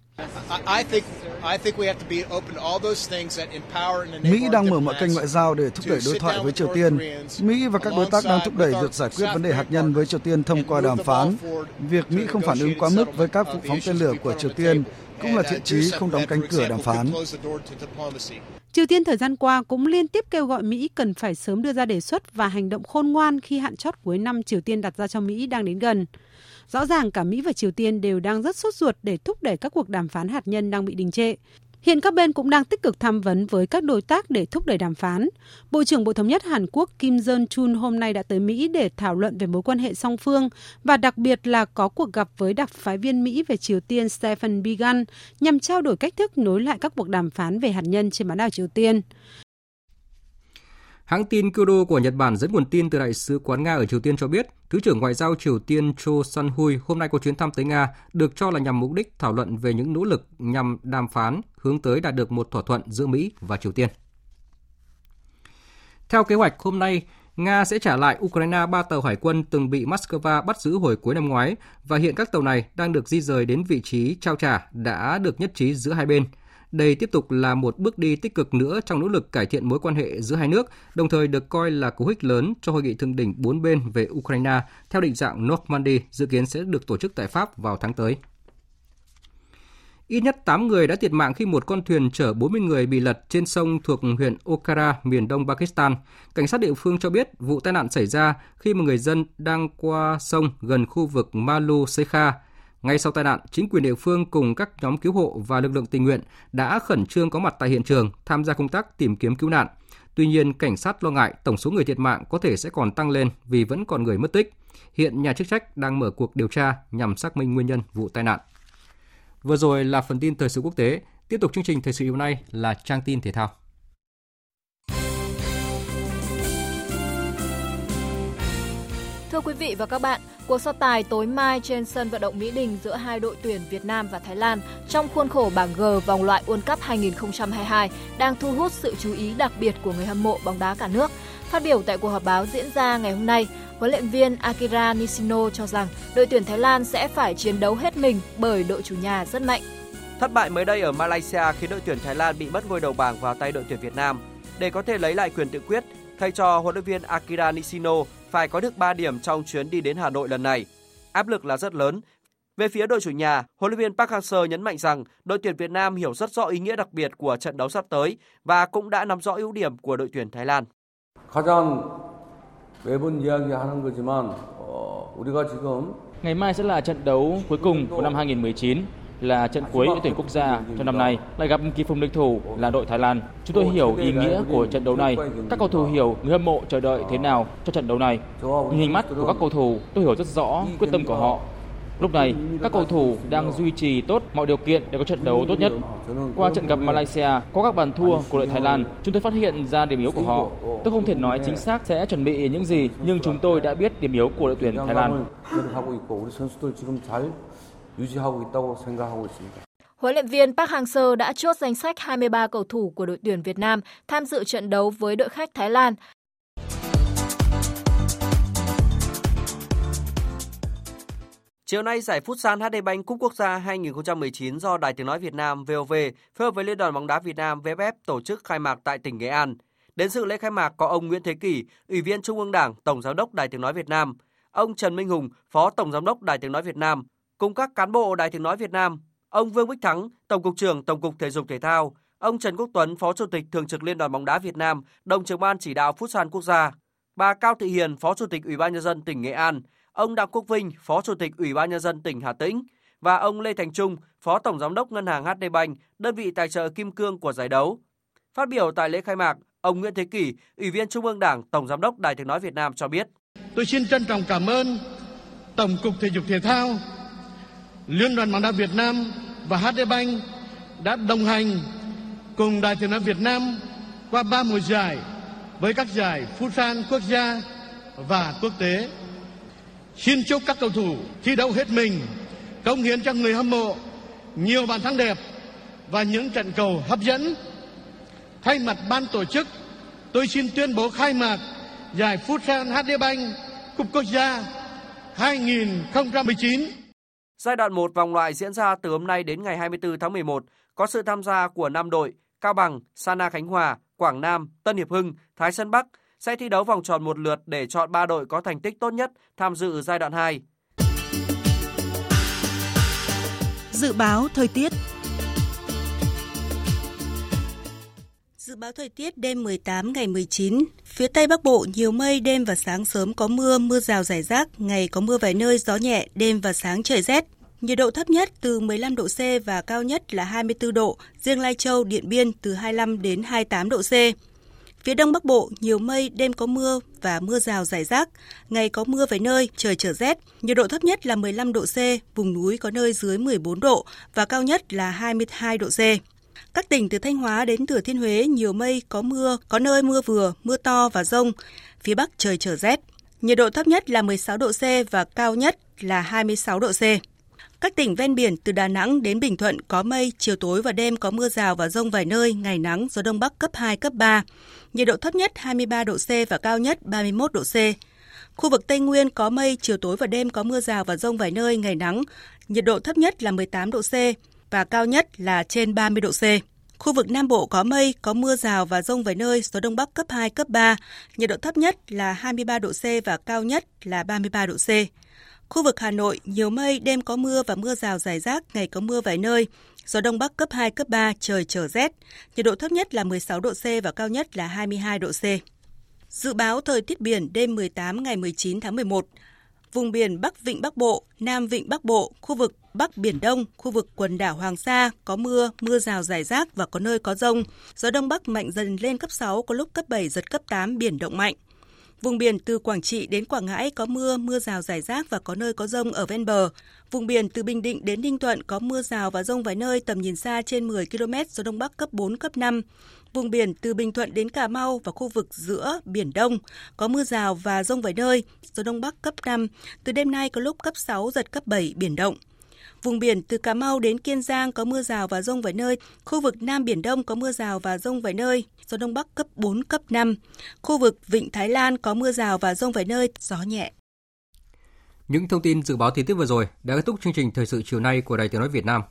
Mỹ đang mở mọi kênh ngoại giao để thúc đẩy đối thoại với Triều Tiên. Mỹ và các đối tác đang thúc đẩy việc giải quyết vấn đề hạt nhân với Triều Tiên thông qua đàm phán. Việc Mỹ không phản ứng quá mức với các vụ phóng tên lửa của Triều Tiên cũng là thiện chí không đóng cánh cửa đàm phán. Triều Tiên thời gian qua cũng liên tiếp kêu gọi Mỹ cần phải sớm đưa ra đề xuất và hành động khôn ngoan khi hạn chót cuối năm Triều Tiên đặt ra cho Mỹ đang đến gần. Rõ ràng cả Mỹ và Triều Tiên đều đang rất sốt ruột để thúc đẩy các cuộc đàm phán hạt nhân đang bị đình trệ. Hiện các bên cũng đang tích cực tham vấn với các đối tác để thúc đẩy đàm phán. Bộ trưởng Bộ Thống nhất Hàn Quốc Kim Jong Chun hôm nay đã tới Mỹ để thảo luận về mối quan hệ song phương và đặc biệt là có cuộc gặp với đặc phái viên Mỹ về Triều Tiên Stephen Biegun nhằm trao đổi cách thức nối lại các cuộc đàm phán về hạt nhân trên bán đảo Triều Tiên. Hãng tin Kyodo của Nhật Bản dẫn nguồn tin từ Đại sứ quán Nga ở Triều Tiên cho biết, Thứ trưởng Ngoại giao Triều Tiên Cho Sun-hui hôm nay có chuyến thăm tới Nga được cho là nhằm mục đích thảo luận về những nỗ lực nhằm đàm phán hướng tới đạt được một thỏa thuận giữa Mỹ và Triều Tiên. Theo kế hoạch, hôm nay, Nga sẽ trả lại Ukraine ba tàu hải quân từng bị Moscow bắt giữ hồi cuối năm ngoái và hiện các tàu này đang được di rời đến vị trí trao trả đã được nhất trí giữa hai bên – đây tiếp tục là một bước đi tích cực nữa trong nỗ lực cải thiện mối quan hệ giữa hai nước, đồng thời được coi là cú hích lớn cho hội nghị thượng đỉnh bốn bên về Ukraine theo định dạng Normandy dự kiến sẽ được tổ chức tại Pháp vào tháng tới. Ít nhất 8 người đã thiệt mạng khi một con thuyền chở 40 người bị lật trên sông thuộc huyện Okara, miền đông Pakistan. Cảnh sát địa phương cho biết vụ tai nạn xảy ra khi một người dân đang qua sông gần khu vực Malu Sekha, ngay sau tai nạn, chính quyền địa phương cùng các nhóm cứu hộ và lực lượng tình nguyện đã khẩn trương có mặt tại hiện trường tham gia công tác tìm kiếm cứu nạn. Tuy nhiên, cảnh sát lo ngại tổng số người thiệt mạng có thể sẽ còn tăng lên vì vẫn còn người mất tích. Hiện nhà chức trách đang mở cuộc điều tra nhằm xác minh nguyên nhân vụ tai nạn. Vừa rồi là phần tin thời sự quốc tế. Tiếp tục chương trình thời sự hôm nay là trang tin thể thao. Quý vị và các bạn, cuộc so tài tối mai trên sân vận động Mỹ Đình giữa hai đội tuyển Việt Nam và Thái Lan trong khuôn khổ bảng G vòng loại World Cup 2022 đang thu hút sự chú ý đặc biệt của người hâm mộ bóng đá cả nước. Phát biểu tại cuộc họp báo diễn ra ngày hôm nay, huấn luyện viên Akira Nishino cho rằng đội tuyển Thái Lan sẽ phải chiến đấu hết mình bởi đội chủ nhà rất mạnh. Thất bại mới đây ở Malaysia khiến đội tuyển Thái Lan bị mất ngôi đầu bảng vào tay đội tuyển Việt Nam. Để có thể lấy lại quyền tự quyết, thầy trò huấn luyện viên Akira Nishino phải có được 3 điểm trong chuyến đi đến Hà Nội lần này. Áp lực là rất lớn. Về phía đội chủ nhà, huấn luyện viên Park Hang-seo nhấn mạnh rằng đội tuyển Việt Nam hiểu rất rõ ý nghĩa đặc biệt của trận đấu sắp tới và cũng đã nắm rõ ưu điểm của đội tuyển Thái Lan. Ngày mai sẽ là trận đấu cuối cùng của năm 2019 là trận cuối đội tuyển quốc gia trong năm nay lại gặp kỳ phùng địch thủ là đội Thái Lan. Chúng tôi hiểu ý nghĩa của trận đấu này. Các cầu thủ hiểu người hâm mộ chờ đợi thế nào cho trận đấu này. Nhìn hình mắt của các cầu thủ, tôi hiểu rất rõ quyết tâm của họ. Lúc này, các cầu thủ đang duy trì tốt mọi điều kiện để có trận đấu tốt nhất. Qua trận gặp Malaysia, có các bàn thua của đội Thái Lan, chúng tôi phát hiện ra điểm yếu của họ. Tôi không thể nói chính xác sẽ chuẩn bị những gì, nhưng chúng tôi đã biết điểm yếu của đội tuyển Thái Lan. 유지하고 있다고 생각하고 있습니다. Huấn luyện viên Park Hang-seo đã chốt danh sách 23 cầu thủ của đội tuyển Việt Nam tham dự trận đấu với đội khách Thái Lan. Chiều nay, giải Futsal HD Bank Cúp Quốc gia 2019 do Đài Tiếng Nói Việt Nam VOV phối hợp với Liên đoàn bóng đá Việt Nam VFF tổ chức khai mạc tại tỉnh Nghệ An. Đến sự lễ khai mạc có ông Nguyễn Thế Kỷ, Ủy viên Trung ương Đảng, Tổng Giám đốc Đài Tiếng Nói Việt Nam, ông Trần Minh Hùng, Phó Tổng Giám đốc Đài Tiếng Nói Việt Nam, cùng các cán bộ Đài Tiếng Nói Việt Nam, ông Vương Bích Thắng, Tổng cục trưởng Tổng cục Thể dục Thể thao, ông Trần Quốc Tuấn, Phó Chủ tịch Thường trực Liên đoàn bóng đá Việt Nam, đồng trưởng ban chỉ đạo Futsal Quốc gia, bà Cao Thị Hiền, Phó Chủ tịch Ủy ban nhân dân tỉnh Nghệ An, ông Đặng Quốc Vinh, Phó Chủ tịch Ủy ban nhân dân tỉnh Hà Tĩnh và ông Lê Thành Trung, Phó Tổng giám đốc Ngân hàng HD Bank, đơn vị tài trợ kim cương của giải đấu. Phát biểu tại lễ khai mạc, ông Nguyễn Thế Kỷ, Ủy viên Trung ương Đảng, Tổng giám đốc Đài Tiếng nói Việt Nam cho biết: Tôi xin trân trọng cảm ơn Tổng cục Thể dục Thể thao, Liên đoàn bóng đá Việt Nam và HD Bank đã đồng hành cùng Đài Tiếng nói Việt Nam qua ba mùa giải với các giải Futsal quốc gia và quốc tế. Xin chúc các cầu thủ thi đấu hết mình, cống hiến cho người hâm mộ nhiều bàn thắng đẹp và những trận cầu hấp dẫn. Thay mặt ban tổ chức, tôi xin tuyên bố khai mạc giải Futsal HD Bank Cúp Quốc gia 2019. Giai đoạn 1 vòng loại diễn ra từ hôm nay đến ngày 24 tháng 11, có sự tham gia của 5 đội Cao Bằng, Sana Khánh Hòa, Quảng Nam, Tân Hiệp Hưng, Thái Sơn Bắc sẽ thi đấu vòng tròn một lượt để chọn 3 đội có thành tích tốt nhất tham dự giai đoạn 2. Dự báo thời tiết Dự báo thời tiết đêm 18 ngày 19, phía Tây Bắc Bộ nhiều mây, đêm và sáng sớm có mưa, mưa rào rải rác, ngày có mưa vài nơi, gió nhẹ, đêm và sáng trời rét. Nhiệt độ thấp nhất từ 15 độ C và cao nhất là 24 độ, riêng Lai Châu, Điện Biên từ 25 đến 28 độ C. Phía Đông Bắc Bộ nhiều mây, đêm có mưa và mưa rào rải rác, ngày có mưa vài nơi, trời trở rét. Nhiệt độ thấp nhất là 15 độ C, vùng núi có nơi dưới 14 độ và cao nhất là 22 độ C. Các tỉnh từ Thanh Hóa đến Thừa Thiên Huế nhiều mây, có mưa, có nơi mưa vừa, mưa to và rông. Phía Bắc trời trở rét. Nhiệt độ thấp nhất là 16 độ C và cao nhất là 26 độ C. Các tỉnh ven biển từ Đà Nẵng đến Bình Thuận có mây, chiều tối và đêm có mưa rào và rông vài nơi, ngày nắng, gió đông bắc cấp 2, cấp 3. Nhiệt độ thấp nhất 23 độ C và cao nhất 31 độ C. Khu vực Tây Nguyên có mây, chiều tối và đêm có mưa rào và rông vài nơi, ngày nắng. Nhiệt độ thấp nhất là 18 độ C và cao nhất là trên 30 độ C. Khu vực Nam Bộ có mây, có mưa rào và rông vài nơi, gió Đông Bắc cấp 2, cấp 3. Nhiệt độ thấp nhất là 23 độ C và cao nhất là 33 độ C. Khu vực Hà Nội nhiều mây, đêm có mưa và mưa rào rải rác, ngày có mưa vài nơi. Gió Đông Bắc cấp 2, cấp 3, trời trở rét. Nhiệt độ thấp nhất là 16 độ C và cao nhất là 22 độ C. Dự báo thời tiết biển đêm 18 ngày 19 tháng 11. Vùng biển Bắc Vịnh Bắc Bộ, Nam Vịnh Bắc Bộ, khu vực Bắc Biển Đông, khu vực quần đảo Hoàng Sa có mưa, mưa rào rải rác và có nơi có rông. Gió Đông Bắc mạnh dần lên cấp 6, có lúc cấp 7, giật cấp 8, biển động mạnh. Vùng biển từ Quảng Trị đến Quảng Ngãi có mưa, mưa rào rải rác và có nơi có rông ở ven bờ. Vùng biển từ Bình Định đến Ninh Thuận có mưa rào và rông vài nơi tầm nhìn xa trên 10 km, gió Đông Bắc cấp 4, cấp 5. Vùng biển từ Bình Thuận đến Cà Mau và khu vực giữa Biển Đông có mưa rào và rông vài nơi, gió Đông Bắc cấp 5. Từ đêm nay có lúc cấp 6, giật cấp 7, biển động. Vùng biển từ Cà Mau đến Kiên Giang có mưa rào và rông vài nơi. Khu vực Nam Biển Đông có mưa rào và rông vài nơi, gió Đông Bắc cấp 4, cấp 5. Khu vực Vịnh Thái Lan có mưa rào và rông vài nơi, gió nhẹ. Những thông tin dự báo thời tiết vừa rồi đã kết thúc chương trình thời sự chiều nay của Đài Tiếng nói Việt Nam.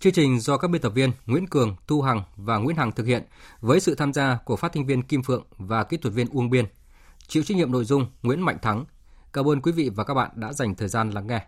Chương trình do các biên tập viên Nguyễn Cường, Thu Hằng và Nguyễn Hằng thực hiện với sự tham gia của phát thanh viên Kim Phượng và kỹ thuật viên Uông Biên. Chịu trách nhiệm nội dung Nguyễn Mạnh Thắng. Cảm ơn quý vị và các bạn đã dành thời gian lắng nghe.